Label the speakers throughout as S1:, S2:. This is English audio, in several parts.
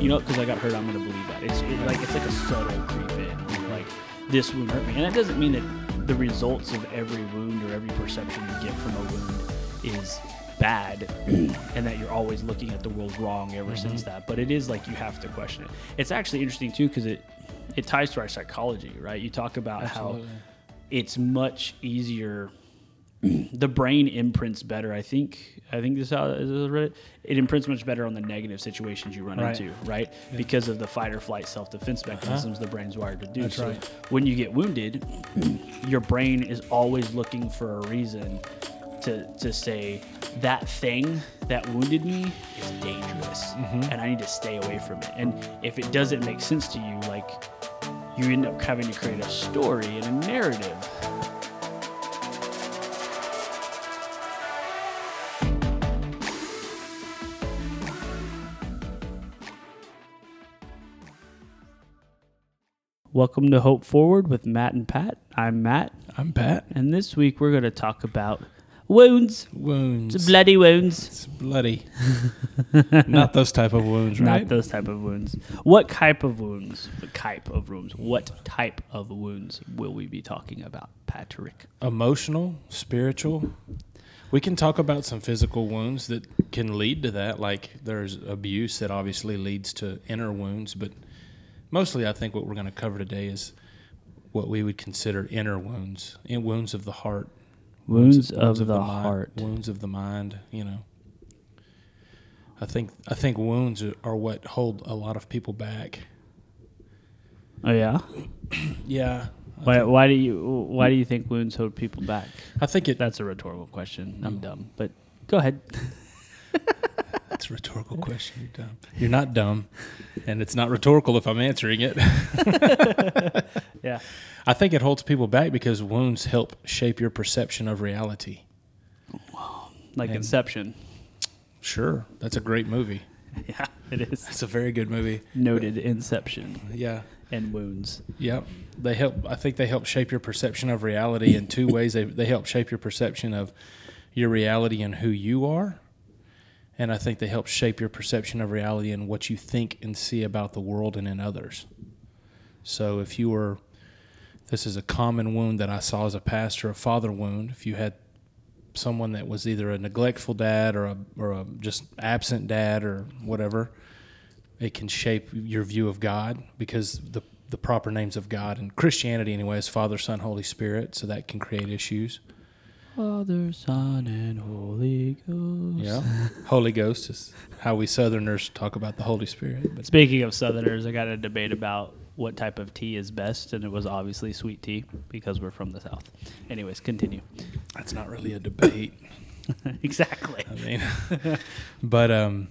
S1: you know, because I got hurt, I'm gonna believe that. It's it, like it's like a subtle creep in, like this wound hurt me, and that doesn't mean that the results of every wound or every perception you get from a wound is bad and that you're always looking at the world wrong ever mm-hmm. since that. But it is like you have to question it. It's actually interesting too because it it ties to our psychology right? You talk about
S2: Absolutely.
S1: how it's much easier the brain imprints better i think i think this is how is this right? it imprints much better on the negative situations you run
S2: Right.
S1: into right because of the fight or flight self-defense uh-huh. mechanisms the brain's wired to do
S2: That's
S1: so
S2: right.
S1: when you get wounded your brain is always looking for a reason to, to say that thing that wounded me is dangerous mm-hmm. and I need to stay away from it. And if it doesn't make sense to you, like you end up having to create a story and a narrative. Welcome to Hope Forward with Matt and Pat. I'm Matt,
S2: I'm Pat.
S1: and this week we're going to talk about wounds,
S2: Wounds.
S1: bloody wounds.
S2: It's bloody. Not those type of wounds, right?
S1: Not those type of wounds. What type of wounds? What type of wounds? What type of wounds will we be talking about, Patrick?
S2: Emotional, spiritual. We can talk about some physical wounds that can lead to that. Like there's abuse that obviously leads to inner wounds, but mostly I think what we're going to cover today is what we would consider inner wounds, in wounds of the heart,
S1: Wounds, of, the,
S2: mi-
S1: heart.
S2: wounds of the mind. You know, I think I think wounds are, are what hold a lot of people back.
S1: Oh yeah.
S2: Yeah,
S1: Why, why do you Why do you think wounds hold people back?
S2: I think it.
S1: That's a rhetorical question. I'm dumb, but go ahead.
S2: That's a rhetorical question. You're dumb. You're not dumb, and it's not rhetorical if I'm answering it.
S1: Yeah.
S2: I think it holds people back because wounds help shape your perception of reality.
S1: Like
S2: And-
S1: Inception.
S2: Sure, that's a great movie.
S1: Yeah, it is.
S2: It's a very good movie.
S1: Noted Inception
S2: Yeah.
S1: and wounds.
S2: Yep. They help I think they help shape your perception of reality in two ways. They they help shape your perception of your reality and who you are. And I think they help shape your perception of reality and what you think and see about the world and in others. So if you were this is a common wound that I saw as a pastor, a father wound. If you had someone that was either a neglectful dad or a or a just absent dad or whatever, it can shape your view of God because the the proper names of God and Christianity anyway is Father, Son, Holy Spirit, so that can create issues.
S1: Father, Son, and Holy Ghost.
S2: Yeah. Holy Ghost is how we Southerners talk about the Holy Spirit. But
S1: Speaking of Southerners, I got a debate about what type of tea is best, and it was obviously sweet tea because we're from the South. Anyways, continue.
S2: that's not really a debate.
S1: exactly.
S2: I mean, but um,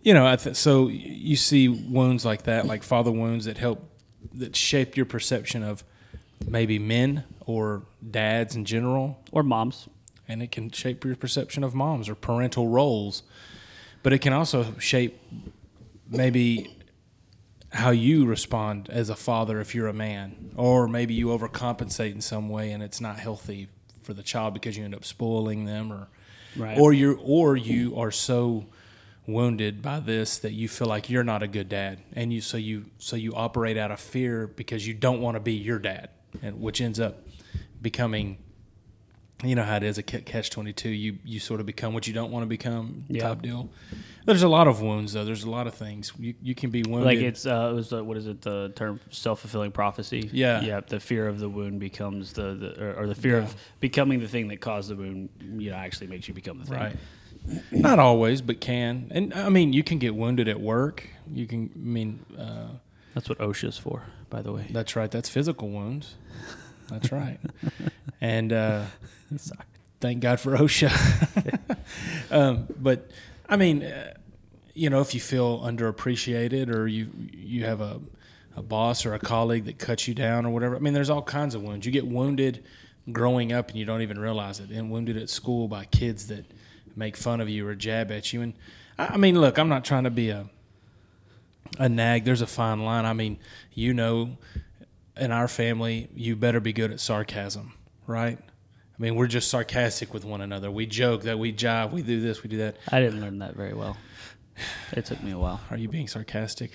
S2: you know, I th- so you see wounds like that, like father wounds that help that shape your perception of maybe men or dads in general,
S1: Or moms.
S2: and it can shape your perception of moms or parental roles. But it can also shape maybe how you respond as a father if you're a man, or maybe you overcompensate in some way and it's not healthy for the child because you end up spoiling them, or
S1: Right.
S2: or you or you are so wounded by this that you feel like you're not a good dad, and you so you so you operate out of fear because you don't want to be your dad, and which ends up becoming you know how it is a catch 22 you you sort of become what you don't want to become
S1: Yeah.
S2: type deal there's a lot of wounds though there's a lot of things you, you can be wounded
S1: like it's uh, it was uh, what is it the term self fulfilling prophecy?
S2: Yeah.
S1: yeah. The fear of the wound becomes the, the or, or the fear of becoming the thing that caused the wound. You know, actually makes you become the thing.
S2: right not always but can and i mean you can get wounded at work you can i mean uh,
S1: That's what OSHA's for, by the way.
S2: that's right that's physical wounds that's right and uh, thank god for osha um, but i mean uh, you know if you feel underappreciated or you you have a a boss or a colleague that cuts you down or whatever. I mean, there's all kinds of wounds. You get wounded growing up and you don't even realize it, and wounded at school by kids that make fun of you or jab at you. And I I mean, look, I'm not trying to be a a nag. There's a fine line. I mean, you know, in our family, you better be good at sarcasm, right? I mean, we're just sarcastic with one another. We joke that we jive, we do this, we do that.
S1: I didn't learn that very well. It took me a while.
S2: Are you being sarcastic?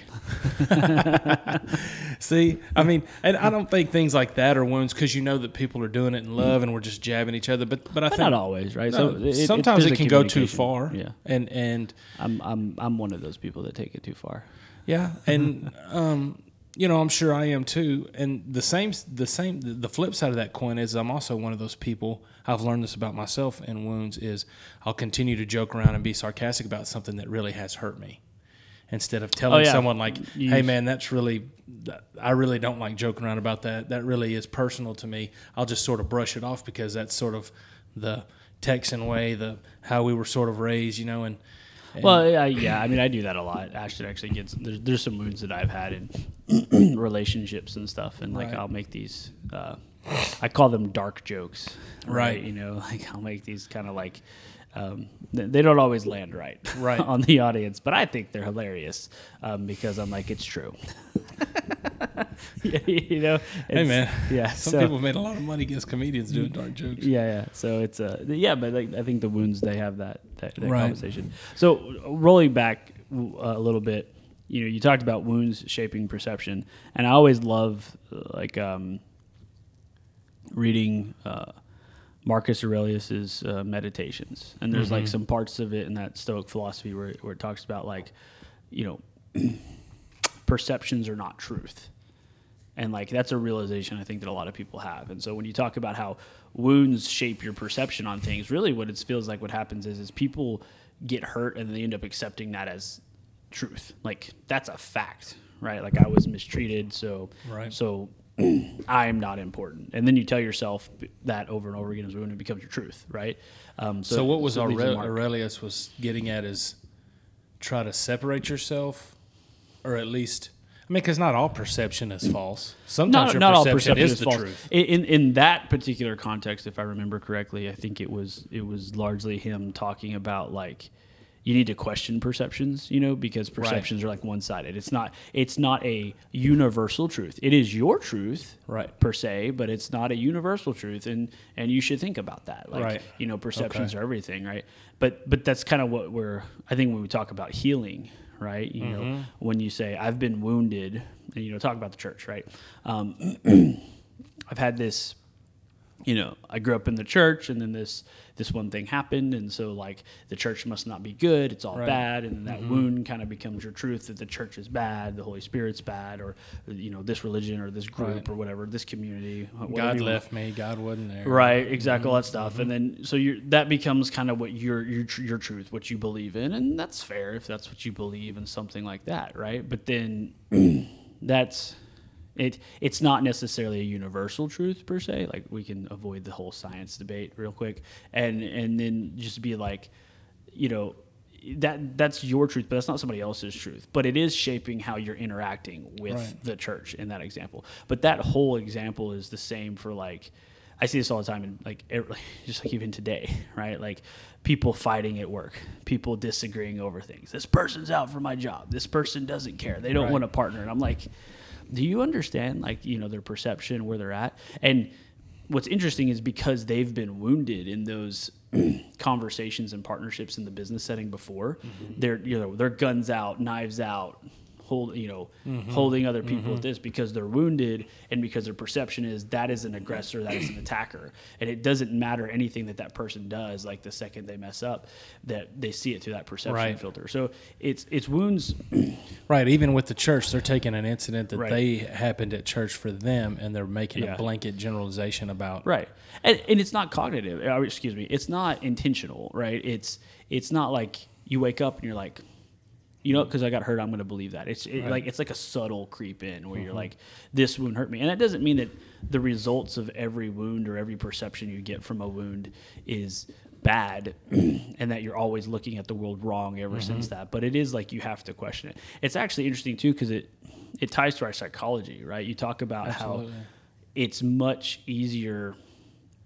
S2: See, I mean, and I don't think things like that are wounds because you know that people are doing it in love and we're just jabbing each other. But but I
S1: But
S2: think
S1: not always, right?
S2: no,
S1: it- it-
S2: sometimes
S1: there's
S2: it can go too far.
S1: Yeah,
S2: and and
S1: I'm I'm I'm one of those people that take it too far.
S2: Yeah, and um, you know, I'm sure I am too. And the same the same the flip side of that coin is I'm also one of those people. I've learned this about myself in wounds is I'll continue to joke around and be sarcastic about something that really has hurt me. Instead of telling
S1: Oh, yeah.
S2: someone like, "Hey, man, that's really, I really don't like joking around about that. That really is personal to me." I'll just sort of brush it off because that's sort of the Texan way, the how we were sort of raised, you know. And, and
S1: Well, yeah, yeah. I mean, I do that a lot. Ashton actually gets there's, there's some wounds that I've had in relationships and stuff, and like
S2: Right.
S1: I'll make these. Uh, I call them dark jokes,
S2: Right.
S1: You know, like I'll make these kind of like. Um, they don't always land right,
S2: Right.
S1: on the audience, but I think they're hilarious um, because I'm like it's true. you know,
S2: hey, man,
S1: yeah.
S2: some
S1: so-
S2: people have made a lot of money against comedians doing dark jokes.
S1: yeah, yeah. So it's uh, yeah, but like, I think the wounds they have that that, that
S2: Right.
S1: conversation. So rolling back a little bit, you know, you talked about wounds shaping perception, and I always love like um, reading uh, Marcus Aurelius's uh, Meditations, and there's like some parts of it in that Stoic philosophy where where it talks about like, you know, perceptions are not truth. And like that's a realization i think that a lot of people have. And so when you talk about how wounds shape your perception on things really what it feels like what happens is is people get hurt and they end up accepting that as truth. Like that's a fact right? Like i was mistreated so
S2: Right.
S1: so i'm not important and then you tell yourself that over and over again as a wound it becomes your truth right um,
S2: So, what was
S1: so a
S2: Aure- Aurelius was getting at is try to separate yourself, or at least, I mean, because not all perception is false. Sometimes
S1: not,
S2: your
S1: not all
S2: perception,
S1: perception
S2: is,
S1: is,
S2: the
S1: false.
S2: truth.
S1: In, in in that particular context, if I remember correctly, I think it was it was largely him talking about like you need to question perceptions, you know, because perceptions are like one sided. It's not it's not a universal truth. It is your truth,
S2: Right.
S1: per se, but it's not a universal truth, and and you should think about that. Like
S2: Right.
S1: you know, perceptions
S2: Okay.
S1: are everything, right? But but that's kind of what we're. I think when we talk about healing, right? You
S2: Mm-hmm.
S1: know, when you say I've been wounded, and you know, talk about the church, right? Um, I've had this. You know, I grew up in the church, and then this this one thing happened, and so like the church must not be good; it's all
S2: Right.
S1: bad, and that wound kind of becomes your truth that the church is bad, the Holy Spirit's bad, or you know this religion or this group
S2: Right.
S1: or whatever, this community.
S2: God left me. God wasn't there.
S1: Right, exactly, all that stuff,
S2: Mm-hmm.
S1: and then so you that becomes kind of what your your your truth, what you believe in, and that's fair if that's what you believe in something like that, right? But then that's it. It's not necessarily a universal truth per se. Like we can avoid the whole science debate real quick, and and then just be like, you know. That that's your truth, but that's not somebody else's truth. But it is shaping how you're interacting with
S2: Right.
S1: the church in that example. But that whole example is the same for like I see this all the time and like er, just like even today, right? Like people fighting at work, people disagreeing over things. This person's out for my job. This person doesn't care. They don't
S2: Right.
S1: want to partner. And I'm like, do you understand like, you know, their perception where they're at? And what's interesting is because they've been wounded in those conversations and partnerships in the business setting before, mm-hmm. they're you know, they're guns out, knives out, hold you know holding other people at this because they're wounded and because their perception is that is an aggressor that is an attacker and it doesn't matter anything that that person does like the second they mess up that they see it through that perception
S2: Right.
S1: filter so it's it's wounds
S2: Right. Even with the church, they're taking an incident that
S1: Right.
S2: they happened at church for them, and they're making
S1: Yeah.
S2: a blanket generalization about.
S1: right and, and it's not cognitive uh, excuse me it's not intentional right it's it's not like you wake up and you're like you know because i got hurt i'm going to believe that. It's it, like it's like a subtle creep in where you're mm-hmm. like this wound hurt me. And that doesn't mean that the results of every wound or every perception you get from a wound is bad and that you're always looking at the world wrong ever mm-hmm. since that. But it is like you have to question it. It's actually interesting too because it it ties to our psychology right? You talk about
S2: Absolutely.
S1: how it's much easier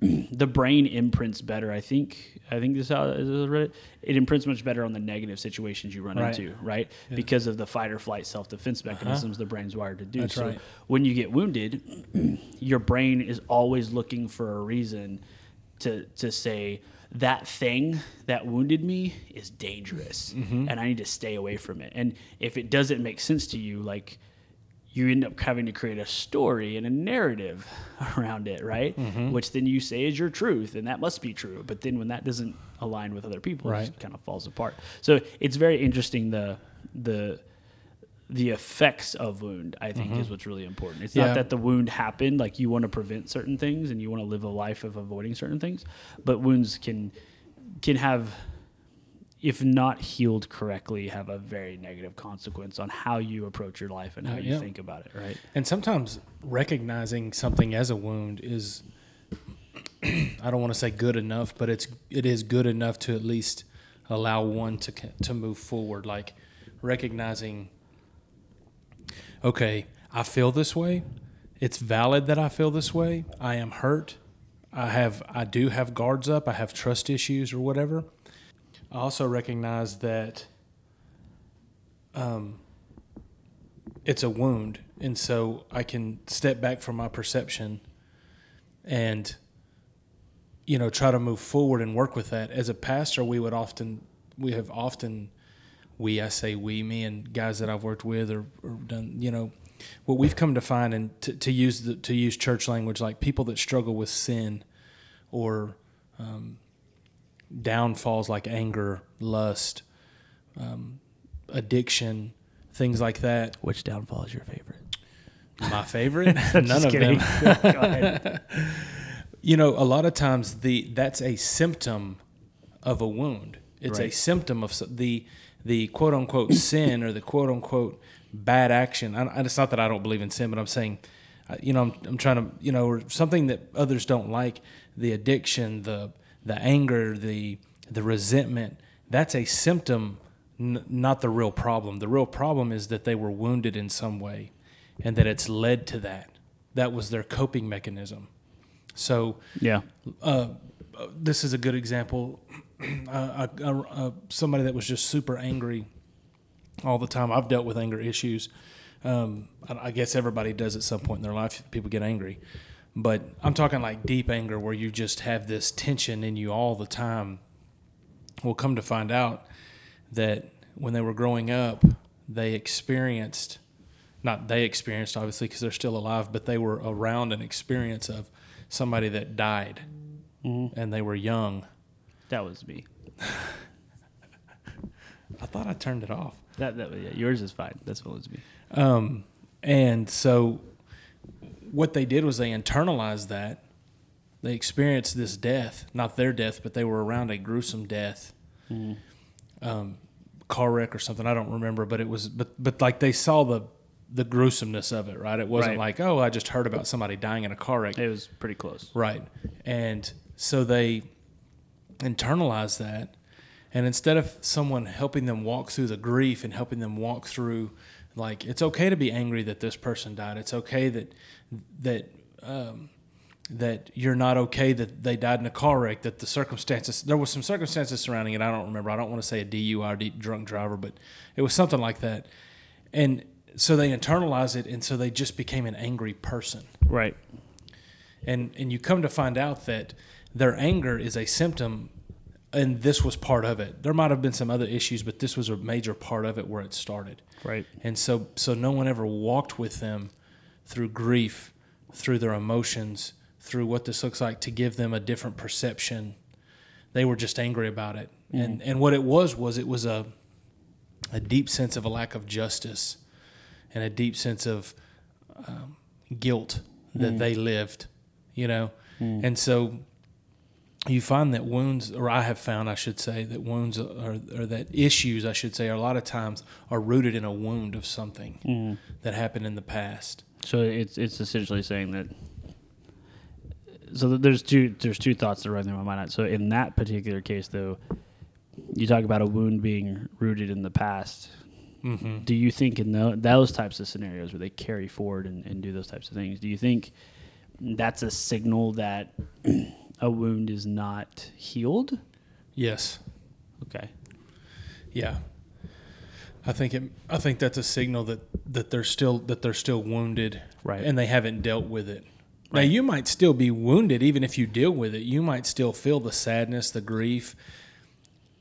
S1: the brain imprints better. I think. I think this is how read it. It imprints much better on the negative situations you run
S2: Right.
S1: into, right? Because of the fight or flight self defense mechanisms the brain's wired to do.
S2: That's
S1: so
S2: right.
S1: when you get wounded, your brain is always looking for a reason to to say that thing that wounded me is dangerous
S2: Mm-hmm.
S1: and I need to stay away from it. And if it doesn't make sense to you, like you end up having to create a story and a narrative around it, right?
S2: Mm-hmm.
S1: Which then you say is your truth, and that must be true. But then when that doesn't align with other people, it
S2: Right.
S1: just kind of falls apart. So it's very interesting the the the effects of wound. I think is what's really important. It's
S2: Mm-hmm. Yeah.
S1: not that the wound happened, like you want to prevent certain things and you want to live a life of avoiding certain things, but wounds can can have if not healed correctly, have a very negative consequence on how you approach your life and how
S2: Uh,
S1: you
S2: yeah.
S1: think about it, right?
S2: And sometimes recognizing something as a wound is I don't want to say good enough, but it's it is good enough to at least allow one to to move forward like recognizing okay, I feel this way. It's valid that I feel this way. I am hurt. I have I do have guards up. I have trust issues or whatever. I also recognize that um, it's a wound, and so I can step back from my perception and you know try to move forward and work with that. As a pastor, we would often we have often we I say we me and guys that I've worked with or, or done you know what we've come to find and to, to use the, to use church language like people that struggle with sin or um, downfalls like anger, lust, um, addiction, things like that.
S1: Which downfall is your favorite?
S2: My favorite, none of
S1: kidding.
S2: them. You know, a lot of times the that's a symptom of a wound. It's a symptom of the the quote unquote sin or the quote unquote bad action. I, and it's not that I don't believe in sin, but I'm saying, uh, you know, I'm, I'm trying to, you know, or something that others don't like, the addiction, the the anger, the the resentment. That's a symptom, n- not the real problem. The real problem is that they were wounded in some way, and that it's led to that. That was their coping mechanism. So
S1: Yeah.
S2: uh, this is a good example. Uh, uh, uh, somebody that was just super angry all the time. I've dealt with anger issues. Um, I, I guess everybody does at some point in their life. People get angry, but I'm talking like deep anger where you just have this tension in you all the time. We'll come to find out that when they were growing up, they experienced, not they experienced obviously because they're still alive, but they were around an experience of somebody that died and they were young.
S1: That was me.
S2: I thought I turned it off.
S1: That, that yeah, yours is fine. That's what was me.
S2: Um, and so what they did was they internalized that. They experienced this death, not their death, but they were around a gruesome death. Um, car wreck or something. I don't remember, but it was, but, but like they saw the, the gruesomeness of it, right? It wasn't
S1: Right.
S2: like, oh, I just heard about somebody dying in a car wreck.
S1: It was pretty close.
S2: Right. And so they internalized that. And instead of someone helping them walk through the grief and helping them walk through, like, it's okay to be angry that this person died. It's okay that, that, um, that you're not okay that they died in a car wreck, that the circumstances, there was some circumstances surrounding it. I don't remember. I don't want to say a DUI, drunk driver, but it was something like that. And so they internalize it. And so they just became an angry person
S1: Right.
S2: and and you come to find out that their anger is a symptom and this was part of it. There might have been some other issues but this was a major part of it where it started.
S1: Right.
S2: and so so no one ever walked with them through grief through their emotions through what this looks like to give them a different perception. They were just angry about it. Mm-hmm. And and what it was was it was a a deep sense of a lack of justice and a deep sense of um, guilt that mm. they lived, you know. Mm. And so you find that wounds, or I have found, I should say, that wounds are, or that issues, I should say, are a lot of times are rooted in a wound of something that happened in the past.
S1: So it's it's essentially saying that. So there's two there's two thoughts that run through my mind. So in that particular case, though, you talk about a wound being rooted in the past.
S2: Mm-hmm.
S1: Do you think in tho- those types of scenarios where they carry forward and, and do those types of things, do you think that's a signal that a wound is not healed?
S2: Yes.
S1: Okay.
S2: Yeah. I think it. I think that's a signal that that they're still that they're still wounded,
S1: Right.
S2: And they haven't dealt with it. Now you might still be wounded even if you deal with it. You might still feel the sadness, the grief.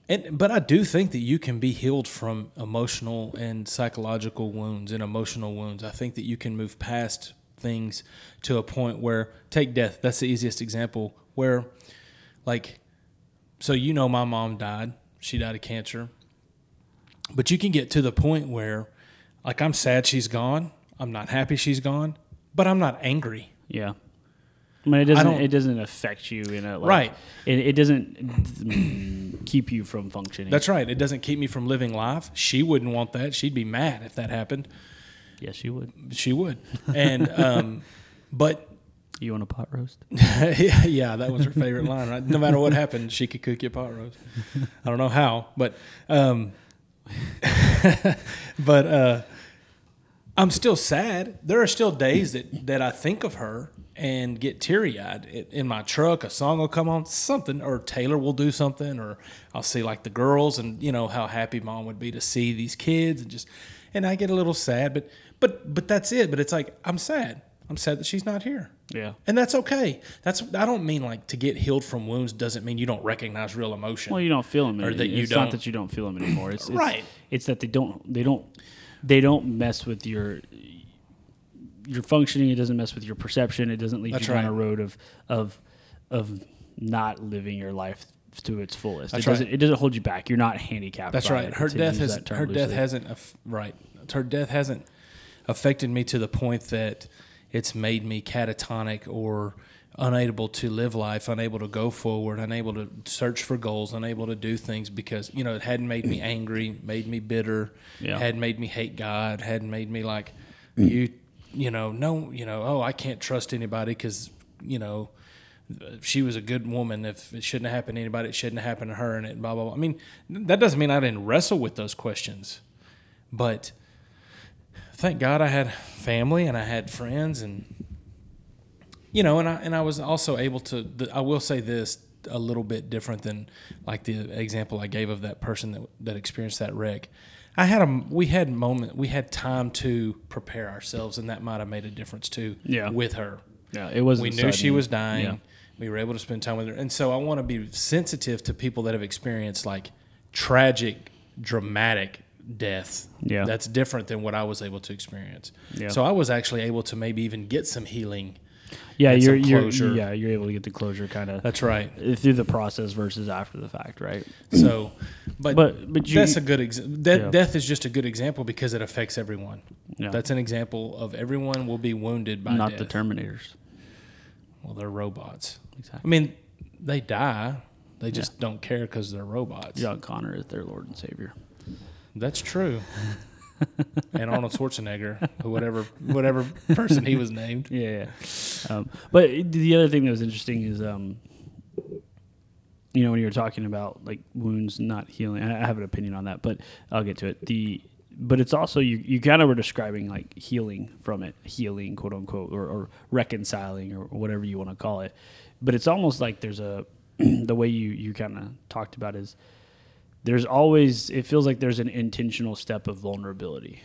S2: And but I do think that you can be healed from emotional and psychological wounds and emotional wounds. I think that you can move past things to a point where take death. That's the easiest example where like so you know my mom died. She died of cancer. But you can get to the point where like I'm sad she's gone. I'm not happy she's gone, but I'm not angry.
S1: Yeah. I mean, it doesn't. It doesn't affect you in a like,
S2: Right.
S1: It, it doesn't keep you from functioning.
S2: That's right. It doesn't keep me from living life. She wouldn't want that. She'd be mad if that happened.
S1: yes, she would.
S2: She would. And um but
S1: You want a pot roast?
S2: yeah, yeah, that was her favorite line. Right? No matter what happened, she could cook you a pot roast. I don't know how, but um, but uh, I'm still sad. There are still days that that I think of her and get teary eyed. In my truck, a song will come on, something, or Taylor will do something, or I'll see like the girls, and you know how happy mom would be to see these kids, and just, and I get a little sad. But but but that's it. But it's like I'm sad. I'm sad that she's not here.
S1: Yeah.
S2: And that's okay. That's I don't mean like to get healed from wounds doesn't mean you don't recognize real emotion.
S1: Well, you don't feel them,
S2: Or that you
S1: it's
S2: don't-
S1: not that you don't feel them anymore. It's, it's
S2: Right.
S1: It's that they don't. They don't. They don't mess with your your functioning. It doesn't mess with your perception. It doesn't lead
S2: That's
S1: you down a road of of of not living your life to its fullest.
S2: That's
S1: it doesn't.
S2: right.
S1: It doesn't hold you back. You're not handicapped.
S2: That's right.
S1: it,
S2: Her death has her death hasn't uh, right. Her death hasn't affected me to the point that it's made me catatonic or unable to live life, unable to go forward, unable to search for goals, unable to do things because you know it hadn't made me angry, made me bitter,
S1: Yeah.
S2: hadn't made me hate God, hadn't made me like mm. you, you know, no, you know, oh, I can't trust anybody because you know she was a good woman. If it shouldn't have happened to anybody, it shouldn't have happened to her, and it blah blah blah. I mean, that doesn't mean I didn't wrestle with those questions, but thank God I had family and I had friends, and you know, and I and I was also able to. The, I will say this a little bit different than like the example I gave of that person that that experienced that wreck. I had a we had moment we had time to prepare ourselves, and that might have made a difference too.
S1: Yeah.
S2: with her
S1: Yeah, it was.
S2: we knew she was dying.
S1: Yeah.
S2: We were able to spend time with her, and so I want to be sensitive to people that have experienced like tragic, dramatic death.
S1: Yeah.
S2: that's different than what I was able to experience.
S1: Yeah.
S2: So I was actually able to maybe even get some healing.
S1: Yeah, you're, you're yeah you're able to get the closure kind of
S2: That's right.
S1: through the process versus after the fact, right?
S2: So, but
S1: But but you
S2: that's a good
S1: Yeah.
S2: death is just a good example because it affects everyone.
S1: yeah,
S2: That's an example of everyone will be wounded by
S1: not
S2: death.
S1: the Terminators.
S2: Well, they're robots.
S1: Exactly.
S2: I mean, they die. They just don't care because they're robots.
S1: John Connor is their Lord and Savior.
S2: That's true. and Arnold Schwarzenegger, whatever whatever person he was named.
S1: Yeah, yeah. Um, but the other thing that was interesting is, um, you know, when you were talking about like wounds not healing, I I have an opinion on that, but I'll get to it. The but it's also you you kind of were describing like healing from it, healing quote unquote, or, or reconciling or whatever you want to call it. But it's almost like there's a the way you you kind of talked about is there's always it feels like there's an intentional step of vulnerability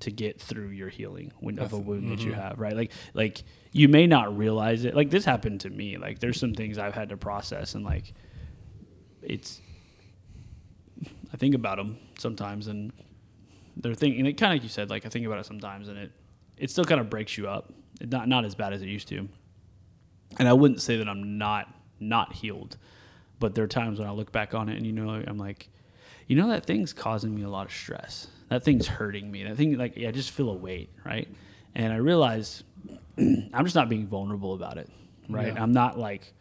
S1: to get through your healing when, of a wound that you mm-hmm. have, right? Like, like you may not realize it. Like this happened to me. Like there's some things I've had to process, and like it's. I think about them sometimes, and they're thinking. It kind of like you said. Like I think about it sometimes, and it it still kind of breaks you up. It not not as bad as it used to. And I wouldn't say that I'm not not healed, but there are times when I look back on it, and you know, I'm like, you know, that thing's causing me a lot of stress. That thing's hurting me. That thing, like, I just feel a weight, right? And I realize I'm just not being vulnerable about it, right?
S2: Yeah.
S1: I'm not like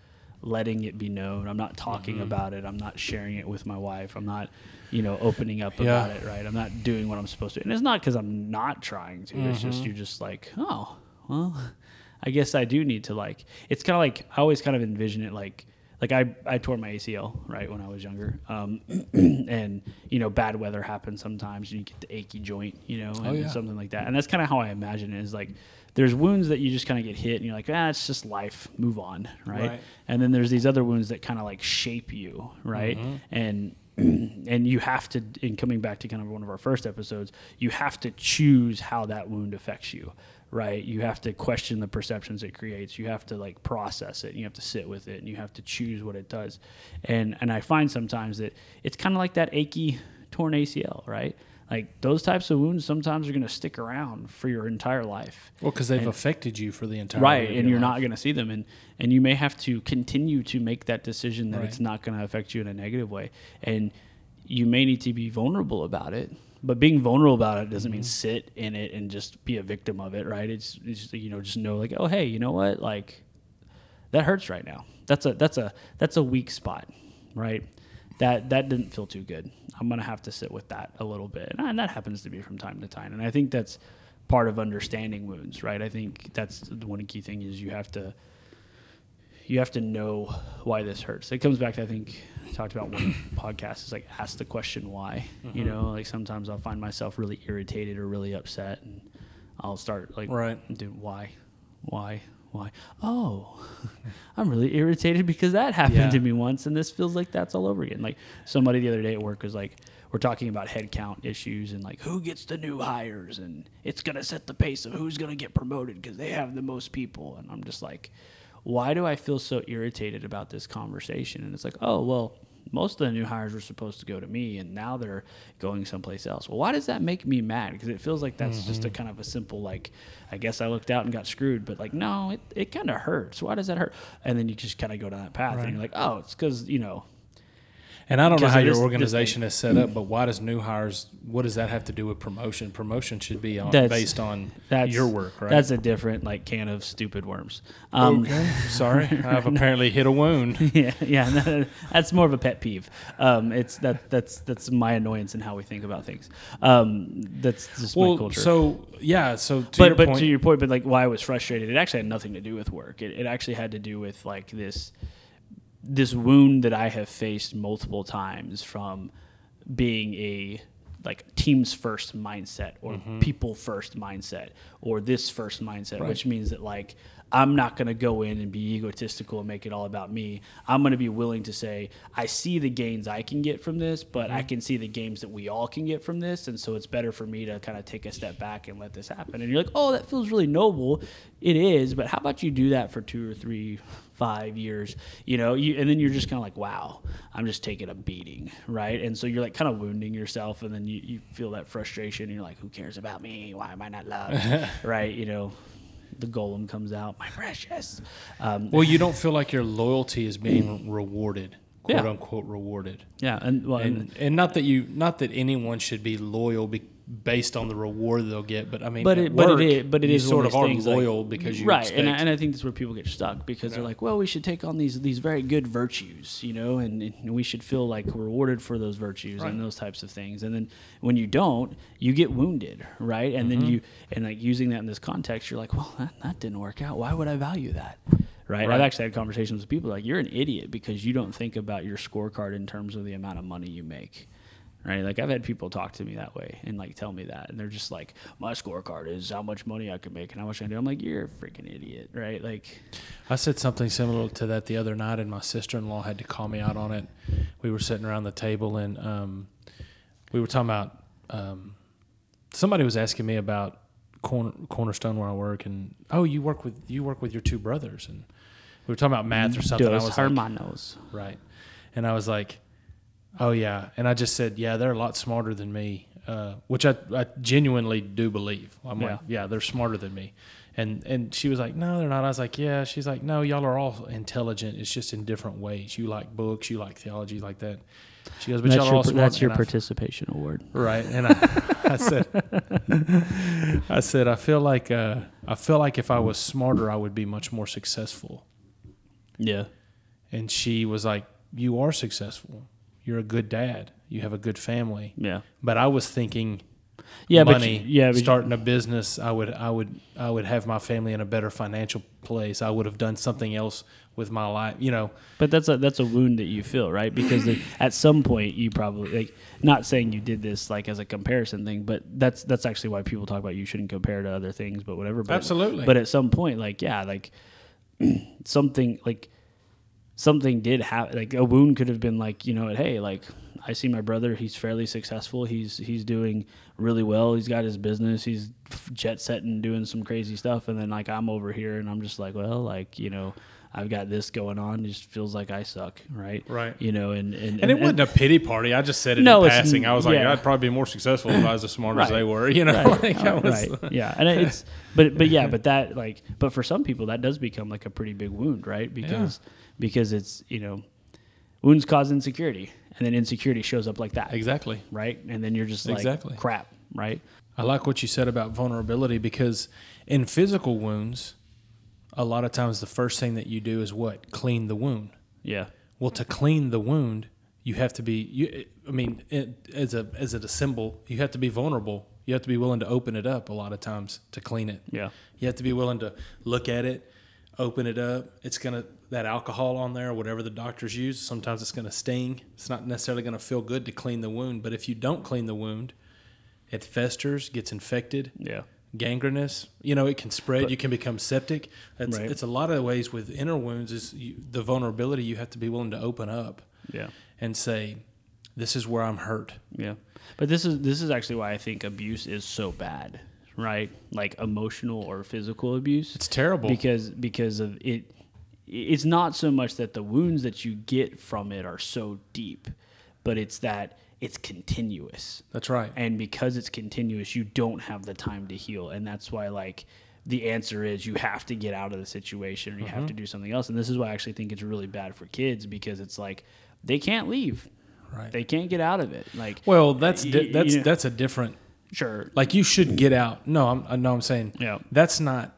S1: letting it be known. I'm not talking mm-hmm. about it. I'm not sharing it with my wife. I'm not, you know, opening up
S2: Yeah.
S1: about it, right? I'm not doing what I'm supposed to. And it's not because I'm not trying to. It's just mm-hmm. you're just like, oh, well, I guess I do need to like. It's kind of like I always kind of envision it like like I, I tore my ACL right when I was younger, um, and you know bad weather happens sometimes. And you get the achy joint, you know, and
S2: yeah.
S1: something like that. And that's kind of how I imagine it is like there's wounds that you just kind of get hit, and you're like, ah, it's just life, move on, right?
S2: Right.
S1: And then there's these other wounds that kind of like shape you, right? And and you have to in coming back to kind of one of our first episodes you have to choose how that wound affects you right? You have to question the perceptions it creates. You have to like process it and you have to sit with it and you have to choose what it does. And and i find sometimes that it's kind of like that achy torn acl right? Like those types of wounds sometimes are going to stick around for your entire life.
S2: Well, because they've affected you for the entire
S1: right and you're
S2: life.
S1: not going to see them and and you may have to continue to make that decision that it's not going to affect you in a negative way. And you may need to be vulnerable about it but being vulnerable about it doesn't
S2: Mm-hmm.
S1: mean sit in it and just be a victim of it right? It's, it's just, you know just know like oh hey you know what? Like that hurts right now. That's a that's a that's a weak spot right? That that didn't feel too good. I'm gonna have to sit with that a little bit. And, and that happens to be from time to time. And i think that's part of understanding wounds right? I think that's the one key thing is you have to you have to know why this hurts. It comes back to i think I talked about one podcast is like ask the question why you mm-hmm. know? Like sometimes i'll find myself really irritated or really upset and i'll start like
S2: Right.
S1: dude why? Why? Why? Oh i'm really irritated because that happened
S2: Yeah.
S1: to me once and this feels like that's all over again. Like somebody the other day at work was like we're talking about headcount issues and like who gets the new hires and it's going to set the pace of who's going to get promoted because they have the most people and i'm just like why do i feel so irritated about this conversation? And it's like oh well most of the new hires were supposed to go to me and now they're going someplace else. Well why does that make me mad? Because it feels like that's just a mm-hmm. kind of a simple like i guess i looked out and got screwed but like no it, it kind of hurts. Why does that hurt? And then you just kind of go down that path and you're like oh it's because you know
S2: And I don't know how your organization is set up, but why does new hires? What does that have to do with promotion? Promotion should be on based on
S1: that's
S2: your work, right?
S1: that's a different like can of stupid worms um
S2: okay. Sorry, I've apparently hit a wound.
S1: yeah, yeah, no, that's more of a pet peeve. Um, it's that that's that's my annoyance in how we think about things. Um, that's just my culture.
S2: so yeah, so to
S1: but but
S2: point,
S1: to your point, but like why I was frustrated, it actually had nothing to do with work. It, it actually had to do with like this this wound that I have faced multiple times from being a like teams first mindset or
S2: Mm-hmm.
S1: people first mindset or this first mindset, which means that like I'm not going to go in and be egotistical and make it all about me. I'm going to be willing to say I see the gains I can get from this, but
S2: Mm-hmm.
S1: I can see the gains that we all can get from this, and so it's better for me to kind of take a step back and let this happen. And you're like, oh, that feels really noble. It is, but how about you do that for two or three, five years? You know, you and then you're just kind of like, wow, I'm just taking a beating, right? And so you're like kind of wounding yourself, and then you, you feel that frustration. And you're like, who cares about me? Why am I not loved? right? You know. The Gollum comes out, my precious. Um,
S2: well, you don't feel like your loyalty is being rewarded, quote
S1: Yeah.
S2: unquote rewarded.
S1: yeah, and well, and,
S2: And and not that you not that anyone should be loyal be, based on the reward they'll get, but I mean,
S1: but it, but
S2: work,
S1: it is, but it is
S2: sort of are
S1: things, like-
S2: loyal because you
S1: right, and I, and I think that's where people get stuck because they're like, well, we should take on these these very good virtues, you know, and, and we should feel like rewarded for those virtues
S2: Right.
S1: and those types of things. And then when you don't, you get wounded, right? And
S2: Mm-hmm.
S1: then you and like using that in this context, you're like, well, that, that didn't work out. Why would I value that? Right?
S2: Right.
S1: I've actually had conversations with people like, you're an idiot because you don't think about your scorecard in terms of the amount of money you make right? Like I've had people talk to me that way and like tell me that, and they're just like, my scorecard is how much money I can make and how much I do. I'm like, you're a freaking idiot, right? Like,
S2: I said something similar to that the other night, and my sister in law had to call me out on it. We were sitting around the table, and um, we were talking about um, somebody was asking me about corner, Cornerstone where I work, and oh, you work with you work with your two brothers, and we were talking about math or something. I
S1: dos
S2: was like,
S1: hermanos.
S2: right, and I was like, oh yeah, and I just said, yeah, they're a lot smarter than me, uh, which I, I genuinely do believe. I'm like, yeah, they're smarter than me. And and she was like, no, they're not. I was like, yeah. She's like, no, y'all are all intelligent. It's just in different ways. You like books, you like theology, like that. She goes, but
S1: That's
S2: y'all are
S1: your,
S2: all smart.
S1: that's your
S2: And I-
S1: participation award.
S2: right. And I, I said, I said, I feel like uh, I feel like if I was smarter, I would be much more successful.
S1: Yeah.
S2: And she was like, you are successful. You're a good dad. You have a good family.
S1: Yeah.
S2: But I was thinking
S1: Yeah,
S2: money,
S1: but you- yeah, but
S2: starting a business, I would, I would, I would have my family in a better financial place. I would have done something else with my life, you know.
S1: But that's a that's a wound that you feel, right? Because at some point you probably like not saying you did this like as a comparison thing, but that's that's actually why people talk about you shouldn't compare to other things, but whatever. But,
S2: Absolutely.
S1: But at some point, like yeah, like something like something did happen. Like a wound could have been like you know, hey, like I see my brother. He's fairly successful. He's he's doing really well. He's got his business. He's jet setting, doing some crazy stuff. And then like I'm over here, and I'm just like, well, like you know, I've got this going on. It just feels like I suck, right?
S2: Right.
S1: You know, and and,
S2: And it wasn't a pity party. I just said it
S1: No,
S2: in passing. I was like,
S1: yeah.
S2: I'd probably be more successful if I was as smart as they were. You know,
S1: right,
S2: like, I
S1: uh,
S2: was,
S1: right. yeah and it's but but yeah but that like but for some people that does become like a pretty big wound right because because it's you know wounds cause insecurity and then insecurity shows up like that
S2: Exactly.
S1: right and then you're just like
S2: Exactly.
S1: crap right
S2: I like what you said about vulnerability because in physical wounds, a lot of times the first thing that you do is what? Clean the wound.
S1: yeah
S2: Well, to clean the wound, you have to be. You, I mean, it, as a as it a symbol, you have to be vulnerable. You have to be willing to open it up a lot of times to clean it.
S1: yeah
S2: You have to be willing to look at it, open it up. It's gonna that alcohol on there, whatever the doctors use. Sometimes it's gonna sting. It's not necessarily gonna feel good to clean the wound. But if you don't clean the wound, it festers, gets infected,
S1: yeah
S2: gangrenous. You know, it can spread.
S1: But-
S2: you can become septic. It's,
S1: Right.
S2: it's a lot of ways with inner wounds. Is you, the vulnerability you have to be willing to open up
S1: yeah
S2: and say, "This is where I'm hurt."
S1: Yeah, but this is this is actually why I think abuse is so bad, right? Like emotional or physical abuse.
S2: It's terrible.
S1: because because of it. It's not so much that the wounds that you get from it are so deep, but it's that it's continuous,
S2: That's right.
S1: and because it's continuous, you don't have the time to heal, and that's why like. The answer is you have to get out of the situation or you
S2: Mm-hmm.
S1: have to do something else. And this is why I actually think it's really bad for kids because it's like they can't leave.
S2: Right.
S1: They can't get out of it. Like
S2: well, that's di- that's
S1: you know-
S2: that's a different.
S1: sure.
S2: Like you should get out. No, I'm I know I'm saying.
S1: Yeah.
S2: That's not.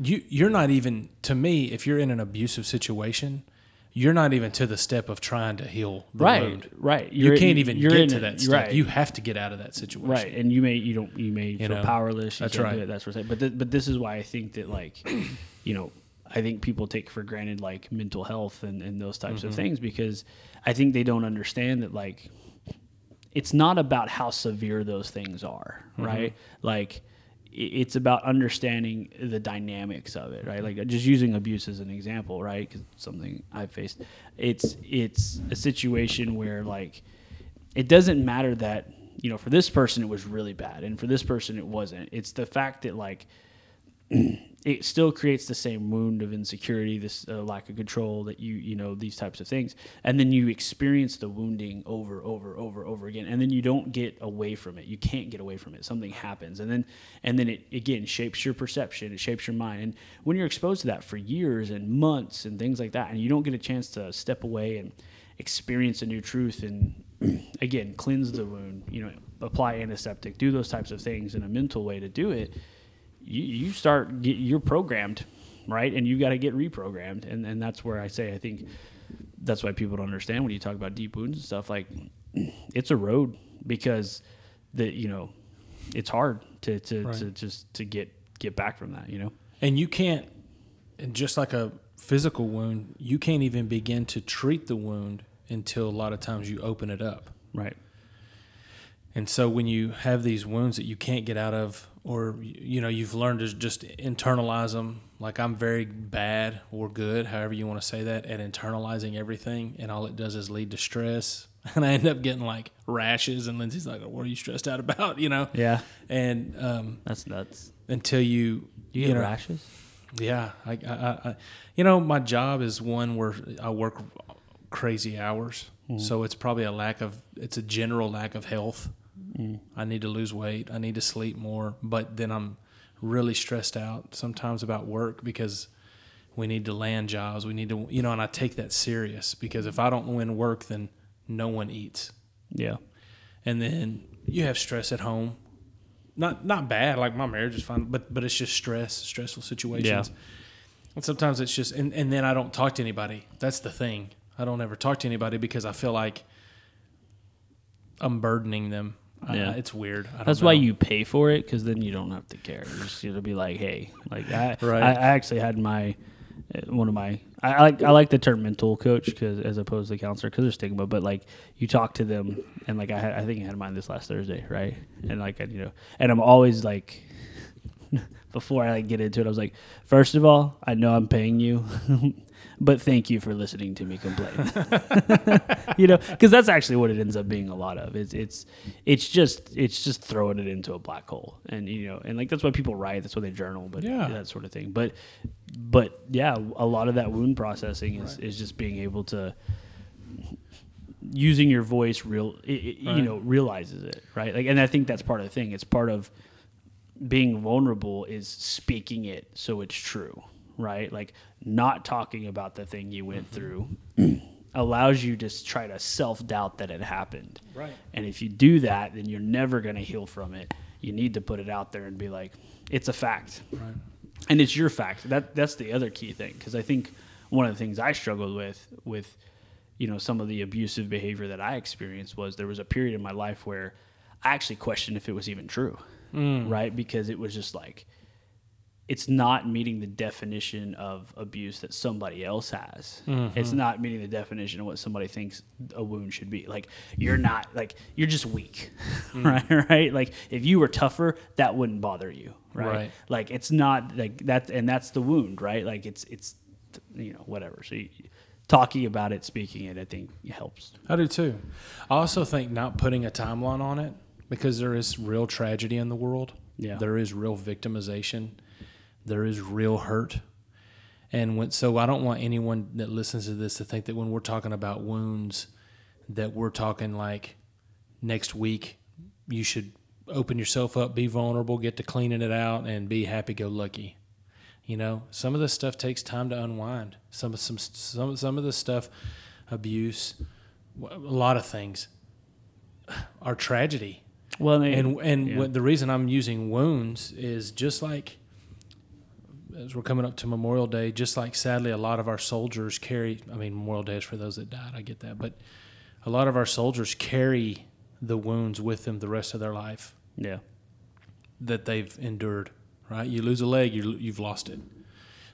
S2: You you're not even to me. If you're in an abusive situation, you're not even to the step of trying to heal the
S1: right.
S2: wound.
S1: Right.
S2: You
S1: You're-
S2: can't even
S1: you're
S2: get
S1: in
S2: to that step.
S1: Right.
S2: You have to get out of that situation.
S1: right. And you may you don't you may feel
S2: know,
S1: powerless. You
S2: that's right.
S1: Do it, that sort of thing. But th- but this is why I think that like, you know, I think people take for granted like mental health and, and those types
S2: Mm-hmm.
S1: of things because I think they don't understand that like it's not about how severe those things are,
S2: Mm-hmm.
S1: right? Like it's about understanding the dynamics of it, right? Like uh, just using abuse as an example, right? Because something I've faced, it's it's a situation where like it doesn't matter that you know for this person it was really bad and for this person it wasn't. It's the fact that like it still creates the same wound of insecurity, this uh, lack of control that you you know these types of things, and then you experience the wounding over, over, over, over again, and then you don't get away from it. You can't get away from it. Something happens, and then and then it again shapes your perception. It shapes your mind, and when you're exposed to that for years and months and things like that, and you don't get a chance to step away and experience a new truth and again cleanse the wound, you know, apply antiseptic, do those types of things in a mental way to do it you, you start get, you're programmed right and you got to get reprogrammed and and that's where i say i think that's why people don't understand when you talk about deep wounds and stuff like it's a road because the you know it's hard to to,
S2: Right.
S1: to just to get get back from that you know
S2: And you can't, and just like a physical wound, you can't even begin to treat the wound until a lot of times you open it up.
S1: right
S2: And so when you have these wounds that you can't get out of, or you know you've learned to just internalize them, like I'm very bad or good, however you want to say that, at internalizing everything, and all it does is lead to stress, and I end up getting like rashes, and Lindsay's like, "What are you stressed out about?" You know?
S1: yeah
S2: And um,
S1: that's nuts
S2: until you,
S1: you,
S2: you
S1: get
S2: know,
S1: rashes
S2: yeah, I, I, I, I- you know, my job is one where I work crazy hours, so it's probably a lack of, it's a general lack of health. I need to lose weight. I need to sleep more, but then I'm really stressed out sometimes about work because we need to land jobs. We need to, you know, and I take that serious because if I don't win work, then no one eats
S1: yeah
S2: and then you have stress at home. Not not bad, like my marriage is fine, but but it's just stress, stressful situations. Yeah. And sometimes it's just and, and then I don't talk to anybody. That's the thing. I don't ever talk to anybody because I feel like I'm burdening them.
S1: Yeah.
S2: I- it's weird. I don't
S1: That's why you pay for it because then you don't have to care. Just, it'll be like, hey, like I,
S2: Right.
S1: I, I actually had my uh, one of my I, I like I like the term mental coach because as opposed to counselor because there's stigma, but like you talk to them and like I had I think I had mine this last Thursday, right? And like I, you know, and I'm always like before I like, get into it, I was like, first of all, I know I'm paying you, but thank you for listening to me complain. you know, because that's actually what it ends up being a lot of. It's it's it's just it's just throwing it into a black hole, and you know, and like that's why people write, that's why they journal, but
S2: Yeah.
S1: that sort of thing. But but yeah, a lot of that wound processing is is just being able to using your voice real it, it, you know realizes it right like and i think that's part of the thing it's part of being vulnerable is speaking it so it's true right like not talking about the thing you went mm-hmm. through allows you to try to self-doubt that it happened
S2: Right.
S1: and if you do that then you're never going to heal from it you need to put it out there and be like it's a fact
S2: Right.
S1: and it's your fact. That that's the other key thing because I think one of the things I struggled with with you know some of the abusive behavior that I experienced was there was a period in my life where I actually questioned if it was even true, mm. right? Because it was just like it's not meeting the definition of abuse that somebody else has. It's mm-hmm. not meeting the definition of what somebody thinks a wound should be. Like you're not like you're just weak, mm. right? Right? Like if you were tougher, that wouldn't bother you, right?
S2: Right.
S1: Like it's not like that, and that's the wound, right? Like it's it's you know whatever. So you, talking about it, speaking it, I think helps.
S2: I do too. I also think not putting a timeline on it because there is real tragedy in the world.
S1: Yeah.
S2: There is real victimization. There is real hurt. And when, so I don't want anyone that listens to this to think that when we're talking about wounds, that we're talking like next week you should open yourself up, be vulnerable, get to cleaning it out, and be happy go lucky. You know, some of this stuff takes time to unwind. Some of some some some of this stuff, abuse, a lot of things, are tragedy.
S1: Well, they,
S2: And and
S1: yeah.
S2: what, the reason I'm using wounds is just like as we're coming up to Memorial Day, just like sadly a lot of our soldiers carry. I mean, Memorial Day is for those that died. I get that, but a lot of our soldiers carry the wounds with them the rest of their life
S1: yeah,
S2: that they've endured. Right? You lose a leg, you you've lost it.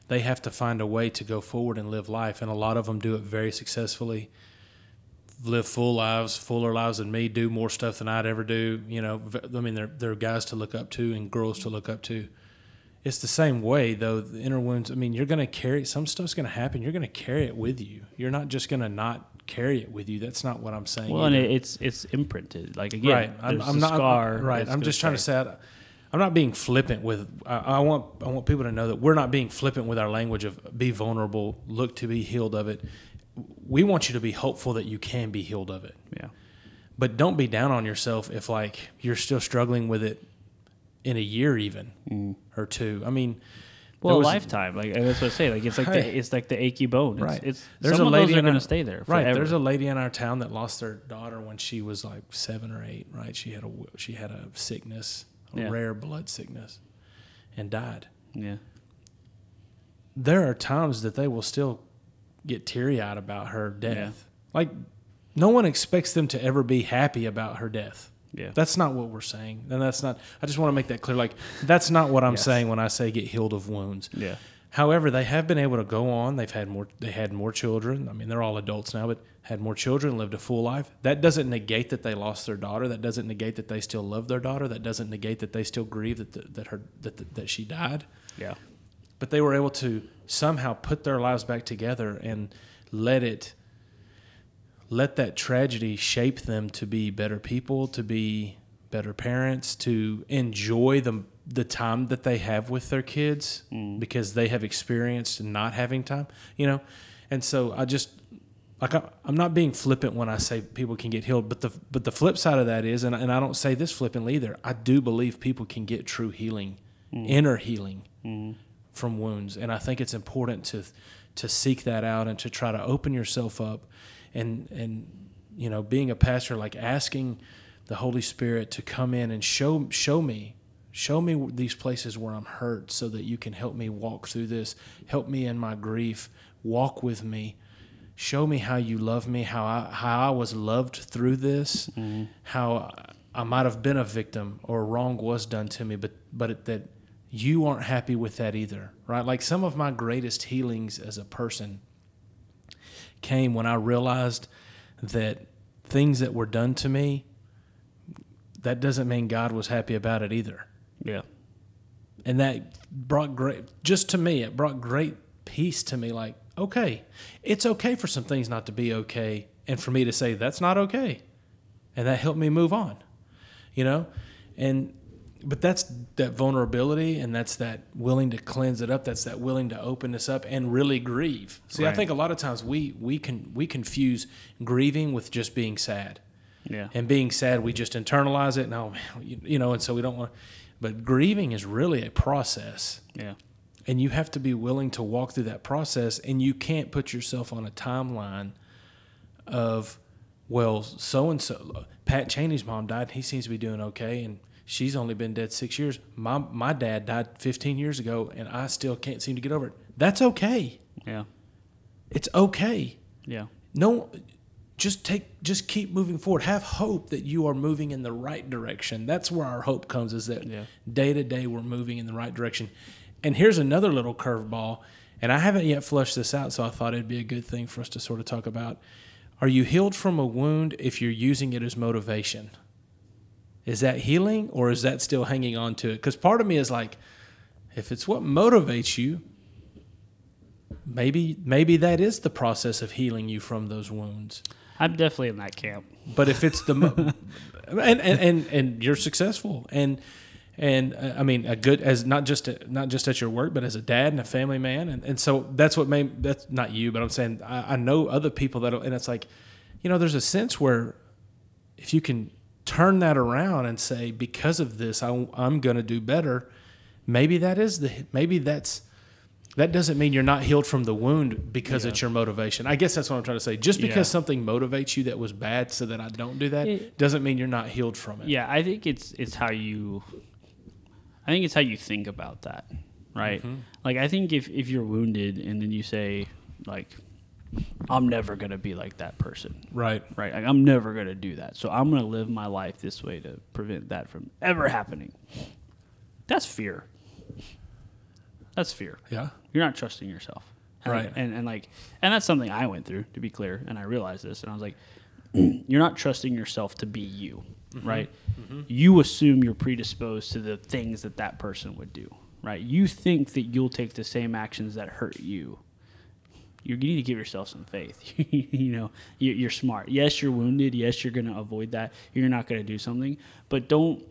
S2: They have to find a way to go forward and live life, and a lot of them do it very successfully. Live full lives, fuller lives than me. Do more stuff than I'd ever do. You know, I mean, they're they're guys to look up to and girls to look up to. It's the same way though. The inner wounds. I mean, you're going to carry some stuff's going to happen. You're going to carry it with you. You're not just going to not carry it with you. That's not what I'm saying.
S1: well, and
S2: either.
S1: it, it's it's imprinted. Like again,
S2: right. I'm, I'm
S1: a
S2: not
S1: scar.
S2: right. I'm just trying to say. I- I'm not being flippant with. I, I want. I want people to know that we're not being flippant with our language of be vulnerable, look to be healed of it. We want you to be hopeful that you can be healed of it,
S1: Yeah,
S2: but don't be down on yourself if like you're still struggling with it in a year even mm. or two. I mean,
S1: well,
S2: there
S1: a lifetime. Like that's what I say. Like it's like
S2: Hey.
S1: the it's like the achy bone. It's,
S2: Right.
S1: It's
S2: There's
S1: some
S2: a
S1: of those
S2: lady
S1: are
S2: in
S1: going to
S2: our-
S1: stay there.
S2: Right. There's a lady in our town that lost their daughter when she was like seven or eight. Right. She had a she had a sickness, a
S1: Yeah.
S2: rare blood sickness, and died.
S1: yeah.
S2: There are times that they will still get teary eyed about her death. Like no one expects them to ever be happy about her death.
S1: Yeah.
S2: That's not what we're saying. And that's not I just want to make that clear. Like that's not what I'm
S1: Yes.
S2: saying when I say get healed of wounds.
S1: Yeah.
S2: However, they have been able to go on. They've had more. They had more children. I mean, they're all adults now, but had more children, lived a full life. That doesn't negate that they lost their daughter. That doesn't negate that they still love their daughter. That doesn't negate that they still grieve that the, that her that, that that she died.
S1: Yeah.
S2: But they were able to somehow put their lives back together and let it let that tragedy shape them to be better people, to be better parents, to enjoy the the time that they have with their kids mm. because they have experienced not having time, you know. And so I just like I, I'm not being flippant when I say people can get healed, but the but the flip side of that is, and and I don't say this flippantly either. I do believe people can get true healing, mm. inner healing mm. from wounds, and I think it's important to to seek that out and to try to open yourself up, and and you know, being a pastor, like asking the Holy Spirit to come in and show show me. Show me these places where I'm hurt so that you can help me walk through this. Help me in my grief. Walk with me show me how you love me, how I how I was loved through this, mm-hmm. how I might have been a victim or wrong was done to me, but but it, that you aren't happy with that either, right? Like some of my greatest healings as a person came when I realized that things that were done to me that doesn't mean God was happy about it either.
S1: Yeah.
S2: and that brought great just to me it brought great peace to me like okay it's okay for some things not to be okay and for me to say that's not okay and that helped me move on you know and but that's that vulnerability and that's that willing to cleanse it up that's that willing to open this up and really grieve see i think a lot of times we we can we confuse grieving with just being sad
S1: Yeah.
S2: and being sad we just internalize it no oh, man you, you know and so we don't want but grieving is really a process
S1: Yeah.
S2: and you have to be willing to walk through that process and you can't put yourself on a timeline of well so and so pat cheney's mom died and he seems to be doing okay and she's only been dead six years. My, my dad died 15 years ago and i still can't seem to get over it. That's okay.
S1: Yeah.
S2: it's okay.
S1: Yeah.
S2: no just take just keep moving forward. Have hope that you are moving in the right direction. That's where our hope comes is that
S1: Yeah.
S2: day to day we're moving in the right direction. And here's another little curveball and i haven't yet flushed this out so i thought it'd be a good thing for us to sort of talk about. Are you healed from a wound if you're using it as motivation is that healing or is that still hanging on to it? Because part of me is like if it's what motivates you maybe maybe that is the process of healing you from those wounds.
S1: I'm definitely in that camp.
S2: but if it's the mo- and, and and and you're successful and and uh, I mean a good as not just a, not just at your work but as a dad and a family man. And, and so that's what made that's not you but I'm saying I, I know other people that and it's like you know there's a sense where if you can turn that around and say because of this I, I'm going to do better maybe that is the maybe that's that doesn't mean you're not healed from the wound because
S1: Yeah.
S2: it's your motivation. I guess that's what I'm trying to say. Just because
S1: Yeah.
S2: something motivates you that was bad so that I don't do that
S1: It-
S2: doesn't mean you're not healed from it.
S1: Yeah, I think it's it's how you I think it's how you think about that. Right?
S2: Mm-hmm.
S1: Like I think if if you're wounded and then you say like I'm never going to be like that person.
S2: Right.
S1: Right? Like I'm never going to do that. So I'm going to live my life this way to prevent that from ever happening. That's fear. That's fear.
S2: Yeah.
S1: You're not trusting yourself. And,
S2: Right.
S1: And, and like, and that's something I went through, to be clear. And I realized this. And I was like, you're not trusting yourself to be you, mm-hmm. right? Mm-hmm. You assume you're predisposed to the things that that person would do, right? You think that you'll take the same actions that hurt you. You need to give yourself some faith. you know, you- you're smart. Yes, you're wounded. Yes, you're going to avoid that. You're not going to do something, but don't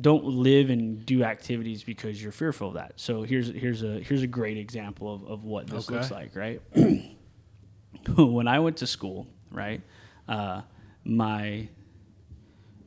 S1: don't live and do activities because you're fearful of that. So here's here's a here's a great example of, of what this looks like, right? when I went to school, right, uh, my